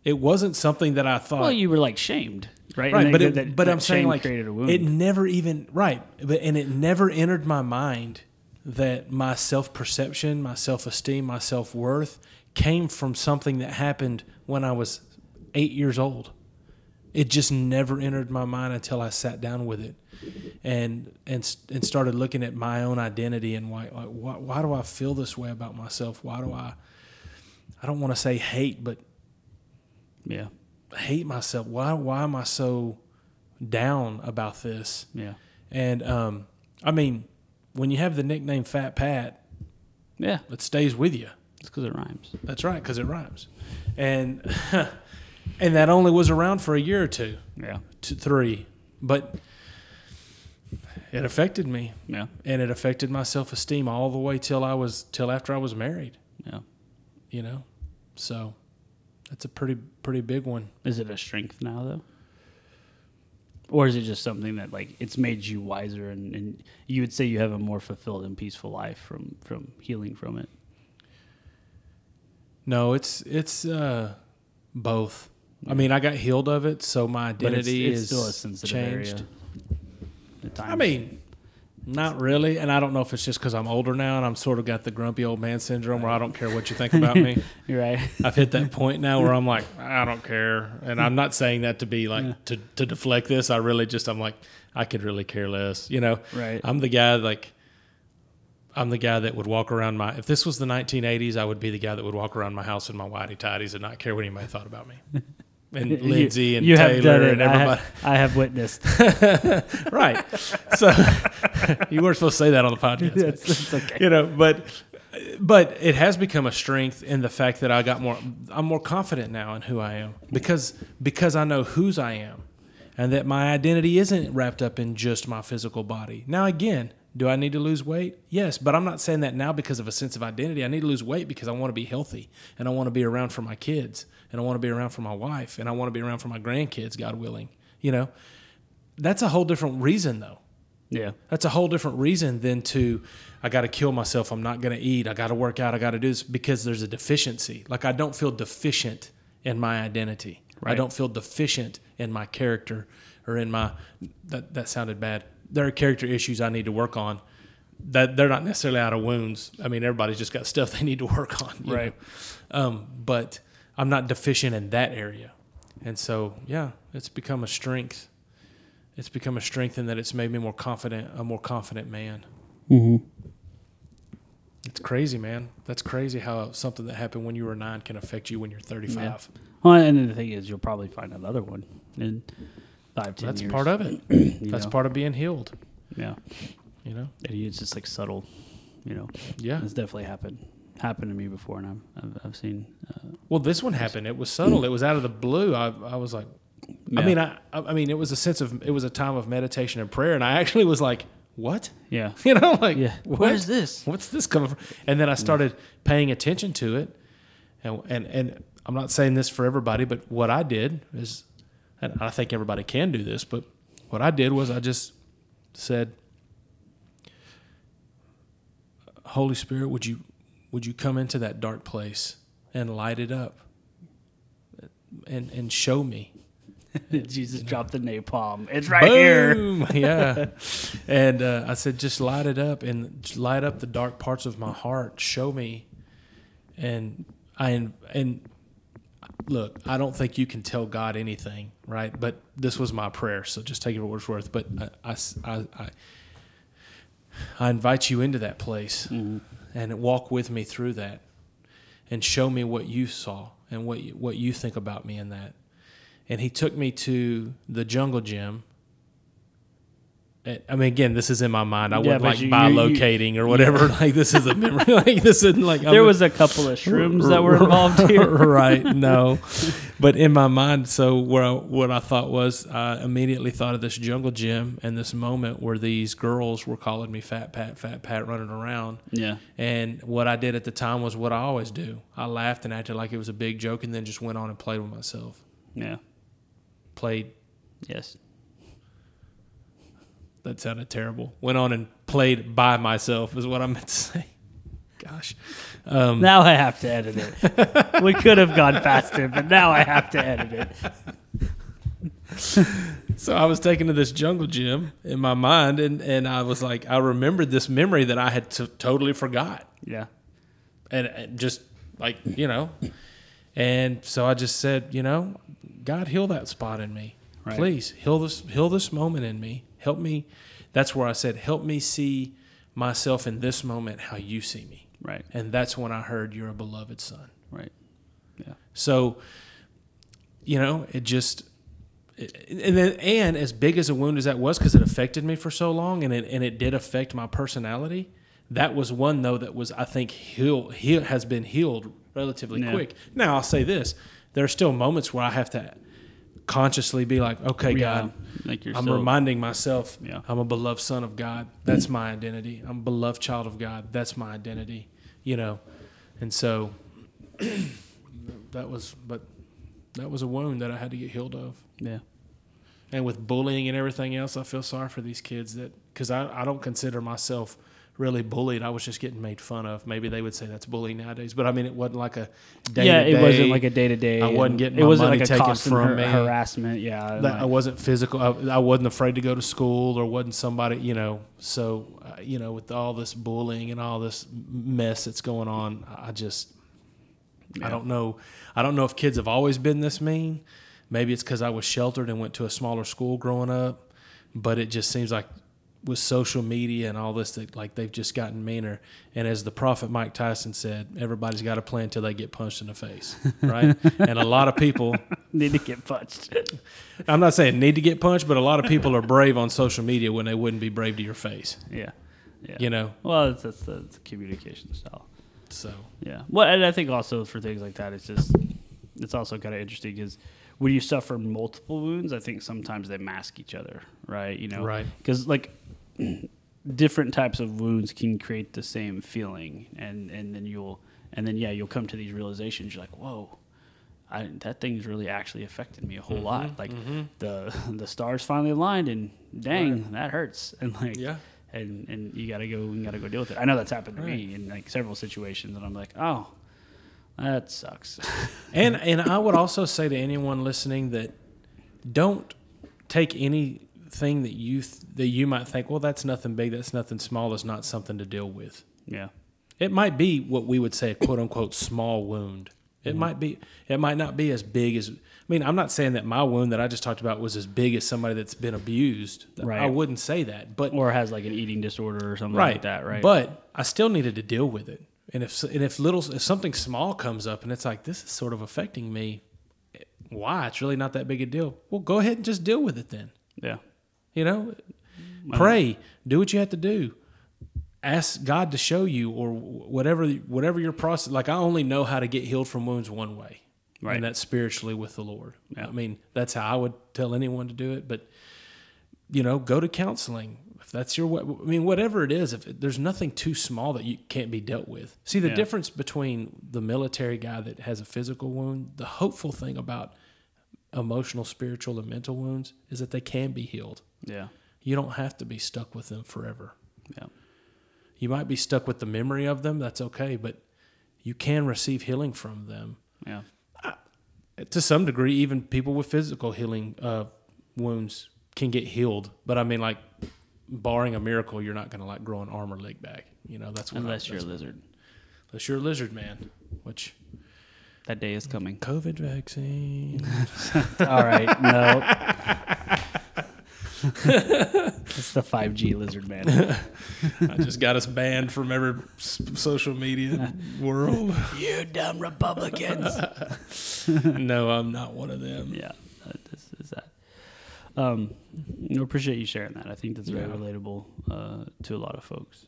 S2: It wasn't something that I thought.
S1: Well, you were like shamed, right?
S2: right, but
S1: that-
S2: it,
S1: that-
S2: but
S1: that
S2: I'm saying like
S1: created a wound.
S2: it never even right, but and it never entered my mind that my self perception, my self esteem, my self worth came from something that happened when I was eight years old. It just never entered my mind until I sat down with it, and and and started looking at my own identity and why like why, why do I feel this way about myself? Why do I? I don't want to say hate, but
S1: yeah,
S2: hate myself. Why why am I so down about this?
S1: yeah,
S2: And um, I mean, when you have the nickname Fat Pat,
S1: yeah.
S2: it stays with you.
S1: It's because it rhymes.
S2: That's right, because it rhymes. And and that only was around for a year or two,
S1: Yeah,
S2: to three, but it affected me,
S1: yeah,
S2: and it affected my self esteem all the way till I was till after I was married.
S1: yeah.
S2: You know, so that's a pretty pretty big one.
S1: Is it a strength now though? Or is it just something that like it's made you wiser and, and you would say you have a more fulfilled and peaceful life from from healing from it?
S2: No, it's it's uh, both. I mean, I got healed of it, so my
S1: But it's,
S2: identity
S1: it's
S2: is
S1: still a sensitive
S2: changed.
S1: area.
S2: I mean, not really, and I don't know if it's just because I'm older now and I'm sort of got the grumpy old man syndrome where I don't care what you think about me.
S1: you're right.
S2: I've hit that point now where I'm like, I don't care, and I'm not saying that to be like to to deflect this. I really just I'm like, I could really care less. You know,
S1: Right.
S2: I'm the guy like. I'm the guy that would walk around my. If this was the 1980s, I would be the guy that would walk around my house in my whitey tidies and not care what anybody thought about me. And
S1: You-
S2: Lindsay and
S1: you
S2: Taylor and
S1: I
S2: everybody.
S1: have, I have witnessed.
S2: right. So you weren't supposed to say that on the podcast.
S1: it's, it's okay.
S2: You know, but but it has become a strength in the fact that I got more I'm more confident now in who I am because because I know whose I am and that my identity isn't wrapped up in just my physical body. Now again, do I need to lose weight? Yes, but I'm not saying that now because of a sense of identity. I need to lose weight because I want to be healthy and I want to be around for my kids and I want to be around for my wife and I want to be around for my grandkids, God willing. You know, that's a whole different reason though.
S1: Yeah.
S2: That's a whole different reason than to I got to kill myself. I'm not going to eat. I got to work out. I got to do this because there's a deficiency. Like I don't feel deficient in my identity. I don't feel deficient in my character or in my that that sounded bad. There are character issues I need to work on. That they're not necessarily out of wounds. I mean, everybody's just got stuff they need to work on.
S1: Right.
S2: Um, but I'm not deficient in that area. And so, yeah, it's become a strength. It's become a strength in that it's made me more confident, a more confident man.
S1: Mm-hmm.
S2: It's crazy, man. That's crazy how something that happened when you were nine can affect you when you're 35.
S1: Well, and then the thing is, you'll probably find another one in five, ten
S2: That's
S1: years.
S2: part of it. That's
S1: know?
S2: part of being healed.
S1: Yeah.
S2: You know?
S1: And It's just like subtle, you know.
S2: Yeah.
S1: It's definitely happened. Happened to me before, and I've, I've, I've seen. Uh,
S2: Well, this one happened. It was subtle. It was out of the blue. I, I was like, I mean, I, I mean, it was a sense of, it was a time of meditation and prayer, and I actually was like, what?
S1: yeah,
S2: You know, like,
S1: yeah.
S2: what?
S1: Where's this?
S2: What's this coming from? And then I started paying attention to it, and and and I'm not saying this for everybody, but what I did is, and I think everybody can do this, but what I did was I just said, Holy Spirit, would you would you come into that dark place and light it up, and and show me
S1: Jesus dropped the napalm. It's right here.
S2: Yeah. And uh, I said, just light it up and light up the dark parts of my heart. Show me. And I and look, I don't think you can tell God anything, right? But this was my prayer, so just take it for what it's worth. But I, I, I, I invite you into that place and walk with me through that, and show me what you saw and what you, what you think about me in that and he took me to the jungle gym. I mean, again, this is in my mind. I
S1: Yeah,
S2: wasn't like
S1: you-
S2: by
S1: you- you-
S2: locating or whatever. Like this is a memory. like this isn't like
S1: There was a couple of shrooms that were involved here.
S2: right? No, but in my mind, so where I, what I thought was, I immediately thought of this jungle gym and this moment where these girls were calling me Fat Pat, Fat Pat, running around.
S1: Yeah,
S2: And what I did at the time was what I always do. I laughed and acted like it was a big joke, and then just went on and played with myself.
S1: yeah,
S2: Played
S1: yes,
S2: That sounded terrible. Went on and played by myself, is what I meant to say. gosh. Um,
S1: Now I have to edit it. we could have gone faster, but now I have to edit it.
S2: So I was taken to this jungle gym in my mind, and, and I was like, I remembered this memory that I had t- totally forgot,
S1: Yeah.
S2: and, and just like you know, and so I just said, you know, God heal that spot in me,
S1: Right.
S2: please heal this heal this moment in me, help me. That's where I said, help me see myself in this moment how you see me,
S1: Right.
S2: and that's when I heard you're a beloved son.
S1: Right. Yeah.
S2: So, you know, it just, and then, and as big as a wound as that was, because it affected me for so long, and it and it did affect my personality. That was one though that was I think heal, heal has been healed relatively
S1: Yeah.
S2: quick. Now I'll say this: there are still moments where I have to consciously be like, okay,
S1: Yeah.
S2: God, I'm reminding myself
S1: Yeah.
S2: I'm a beloved son of God. That's my identity. I'm a beloved child of God. That's my identity. You know, and so that was, but that was a wound that I had to get healed of.
S1: Yeah.
S2: And with bullying and everything else, I feel sorry for these kids that because I, I don't consider myself really bullied. I was just getting made fun of. Maybe they would say that's bullying nowadays, but I mean it wasn't like a day
S1: yeah, it wasn't like a day to day.
S2: I wasn't getting
S1: It wasn't
S2: money
S1: like a
S2: taken from
S1: har-
S2: me.
S1: harassment. Yeah.
S2: that I wasn't physical. I, I wasn't afraid to go to school or wasn't somebody, you know. So, uh, you know, with all this bullying and all this mess that's going on, I just, I don't know. I don't know if kids have always been this mean. Maybe it's because I was sheltered and went to a smaller school growing up, but it just seems like with social media and all this, that like they've just gotten meaner. And as the prophet Mike Tyson said, everybody's got a plan until they get punched in the face, right? and a lot of people
S1: need to get punched.
S2: I'm not saying need to get punched, but a lot of people are brave on social media when they wouldn't be brave to your face.
S1: yeah. Yeah.
S2: You know,
S1: Well, it's, that's it's the communication style.
S2: so
S1: Yeah. Well, and I think also for things like that, it's just it's also kind of interesting because when you suffer multiple wounds, I think sometimes they mask each other, right? You know,
S2: Right.
S1: Because like different types of wounds can create the same feeling, and and then you'll and then yeah, you'll come to these realizations. You're like, whoa. I, that thing's really actually affected me a whole mm-hmm, lot. Like mm-hmm. the the stars finally aligned, and dang, that hurts. And like,
S2: Yeah.
S1: and and you gotta go and gotta go deal with it. I know that's happened to me in like several situations, and I'm like, oh, that sucks.
S2: and and I would also say to anyone listening that don't take anything that you th- that you might think, well, that's nothing big, that's nothing small, is not something to deal with.
S1: yeah,
S2: It might be what we would say a quote unquote small wound. It mm-hmm. might be. It might not be as big as. I mean, I'm not saying that my wound that I just talked about was as big as somebody that's been abused.
S1: Right.
S2: I wouldn't say that, but
S1: or has like an eating disorder or something
S2: right
S1: like that, right?
S2: But I still needed to deal with it. And if and if little if something small comes up and it's like this is sort of affecting me, why? It's really not that big a deal. Well, go ahead and just deal with it then.
S1: yeah,
S2: You know, pray, do what you have to do. Ask God to show you, or whatever whatever your process. Like I only know how to get healed from wounds one way,
S1: Right.
S2: and that's spiritually with the Lord.
S1: Yeah.
S2: I mean, that's how I would tell anyone to do it. But you know, go to counseling if that's your. I mean, whatever it is, if there's nothing too small that you can't be dealt with. See the
S1: Yeah.
S2: difference between the military guy that has a physical wound. The hopeful thing about emotional, spiritual, and mental wounds is that they can be healed.
S1: Yeah,
S2: You don't have to be stuck with them forever.
S1: yeah,
S2: You might be stuck with the memory of them. That's okay, but you can receive healing from them.
S1: yeah,
S2: To some degree, even people with physical healing uh, wounds can get healed. But I mean, like, barring a miracle, you're not going to like grow an arm or leg back. You know, that's what I-
S1: unless you're a lizard.
S2: unless you're a lizard man, which
S1: That day is coming.
S2: COVID vaccine.
S1: All right, no. it's the 5G lizard man.
S2: I just got us banned from every s- social media world.
S1: you dumb Republicans.
S2: no, I'm not one of them.
S1: yeah, uh, this is that. Um, I appreciate you sharing that. I think that's very
S2: Yeah.
S1: relatable uh, to a lot of folks.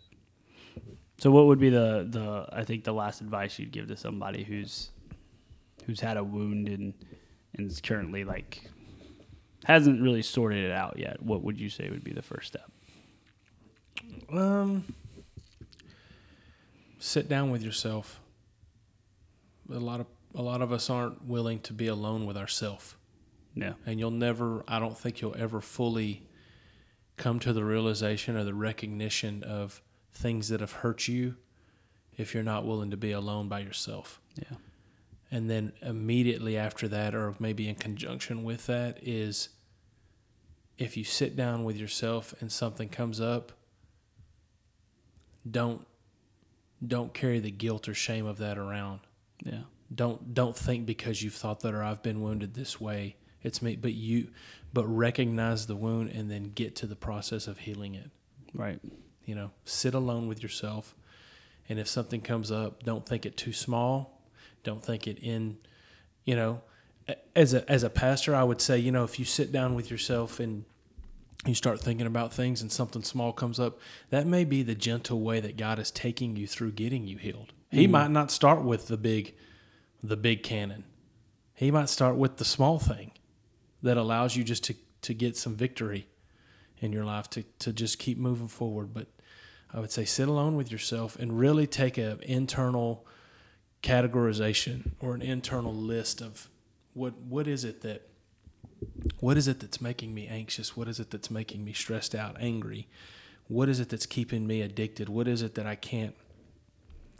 S1: So, what would be the the I think the last advice you'd give to somebody who's who's had a wound and and is currently like hasn't really sorted it out yet? What would you say would be the first step?
S2: Um, sit down with yourself. A lot of a lot of us aren't willing to be alone with ourselves,
S1: Yeah,
S2: and you'll never. I don't think you'll ever fully come to the realization or the recognition of things that have hurt you if you're not willing to be alone by yourself.
S1: Yeah.
S2: And then immediately after that, or maybe in conjunction with that, is if you sit down with yourself and something comes up, don't don't carry the guilt or shame of that around.
S1: Yeah.
S2: Don't don't think because you've thought that or I've been wounded this way. It's me, but you, but recognize the wound and then get to the process of healing it.
S1: Right.
S2: You know, sit alone with yourself, and if something comes up, don't think it too small. Don't think it in, you know, as a as a pastor, I would say, you know, if you sit down with yourself and you start thinking about things and something small comes up, that may be the gentle way that God is taking you through getting you healed. He mm. might not start with the big the big cannon. He might start with the small thing that allows you just to, to get some victory in your life to, to just keep moving forward. But I would say sit alone with yourself and really take an internal categorization or an internal list of what what is it that what is it that's making me anxious? What is it that's making me stressed out, angry? What is it that's keeping me addicted? What is it that I can't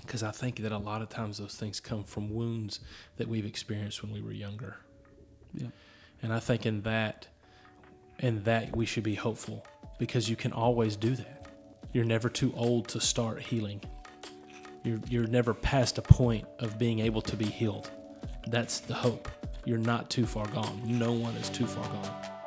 S2: because I think that a lot of times those things come from wounds that we've experienced when we were younger.
S1: Yeah.
S2: And I think in that, in that we should be hopeful because you can always do that. You're never too old to start healing. You're, you're never past a point of being able to be healed. That's the hope. You're not too far gone. No one is too far gone.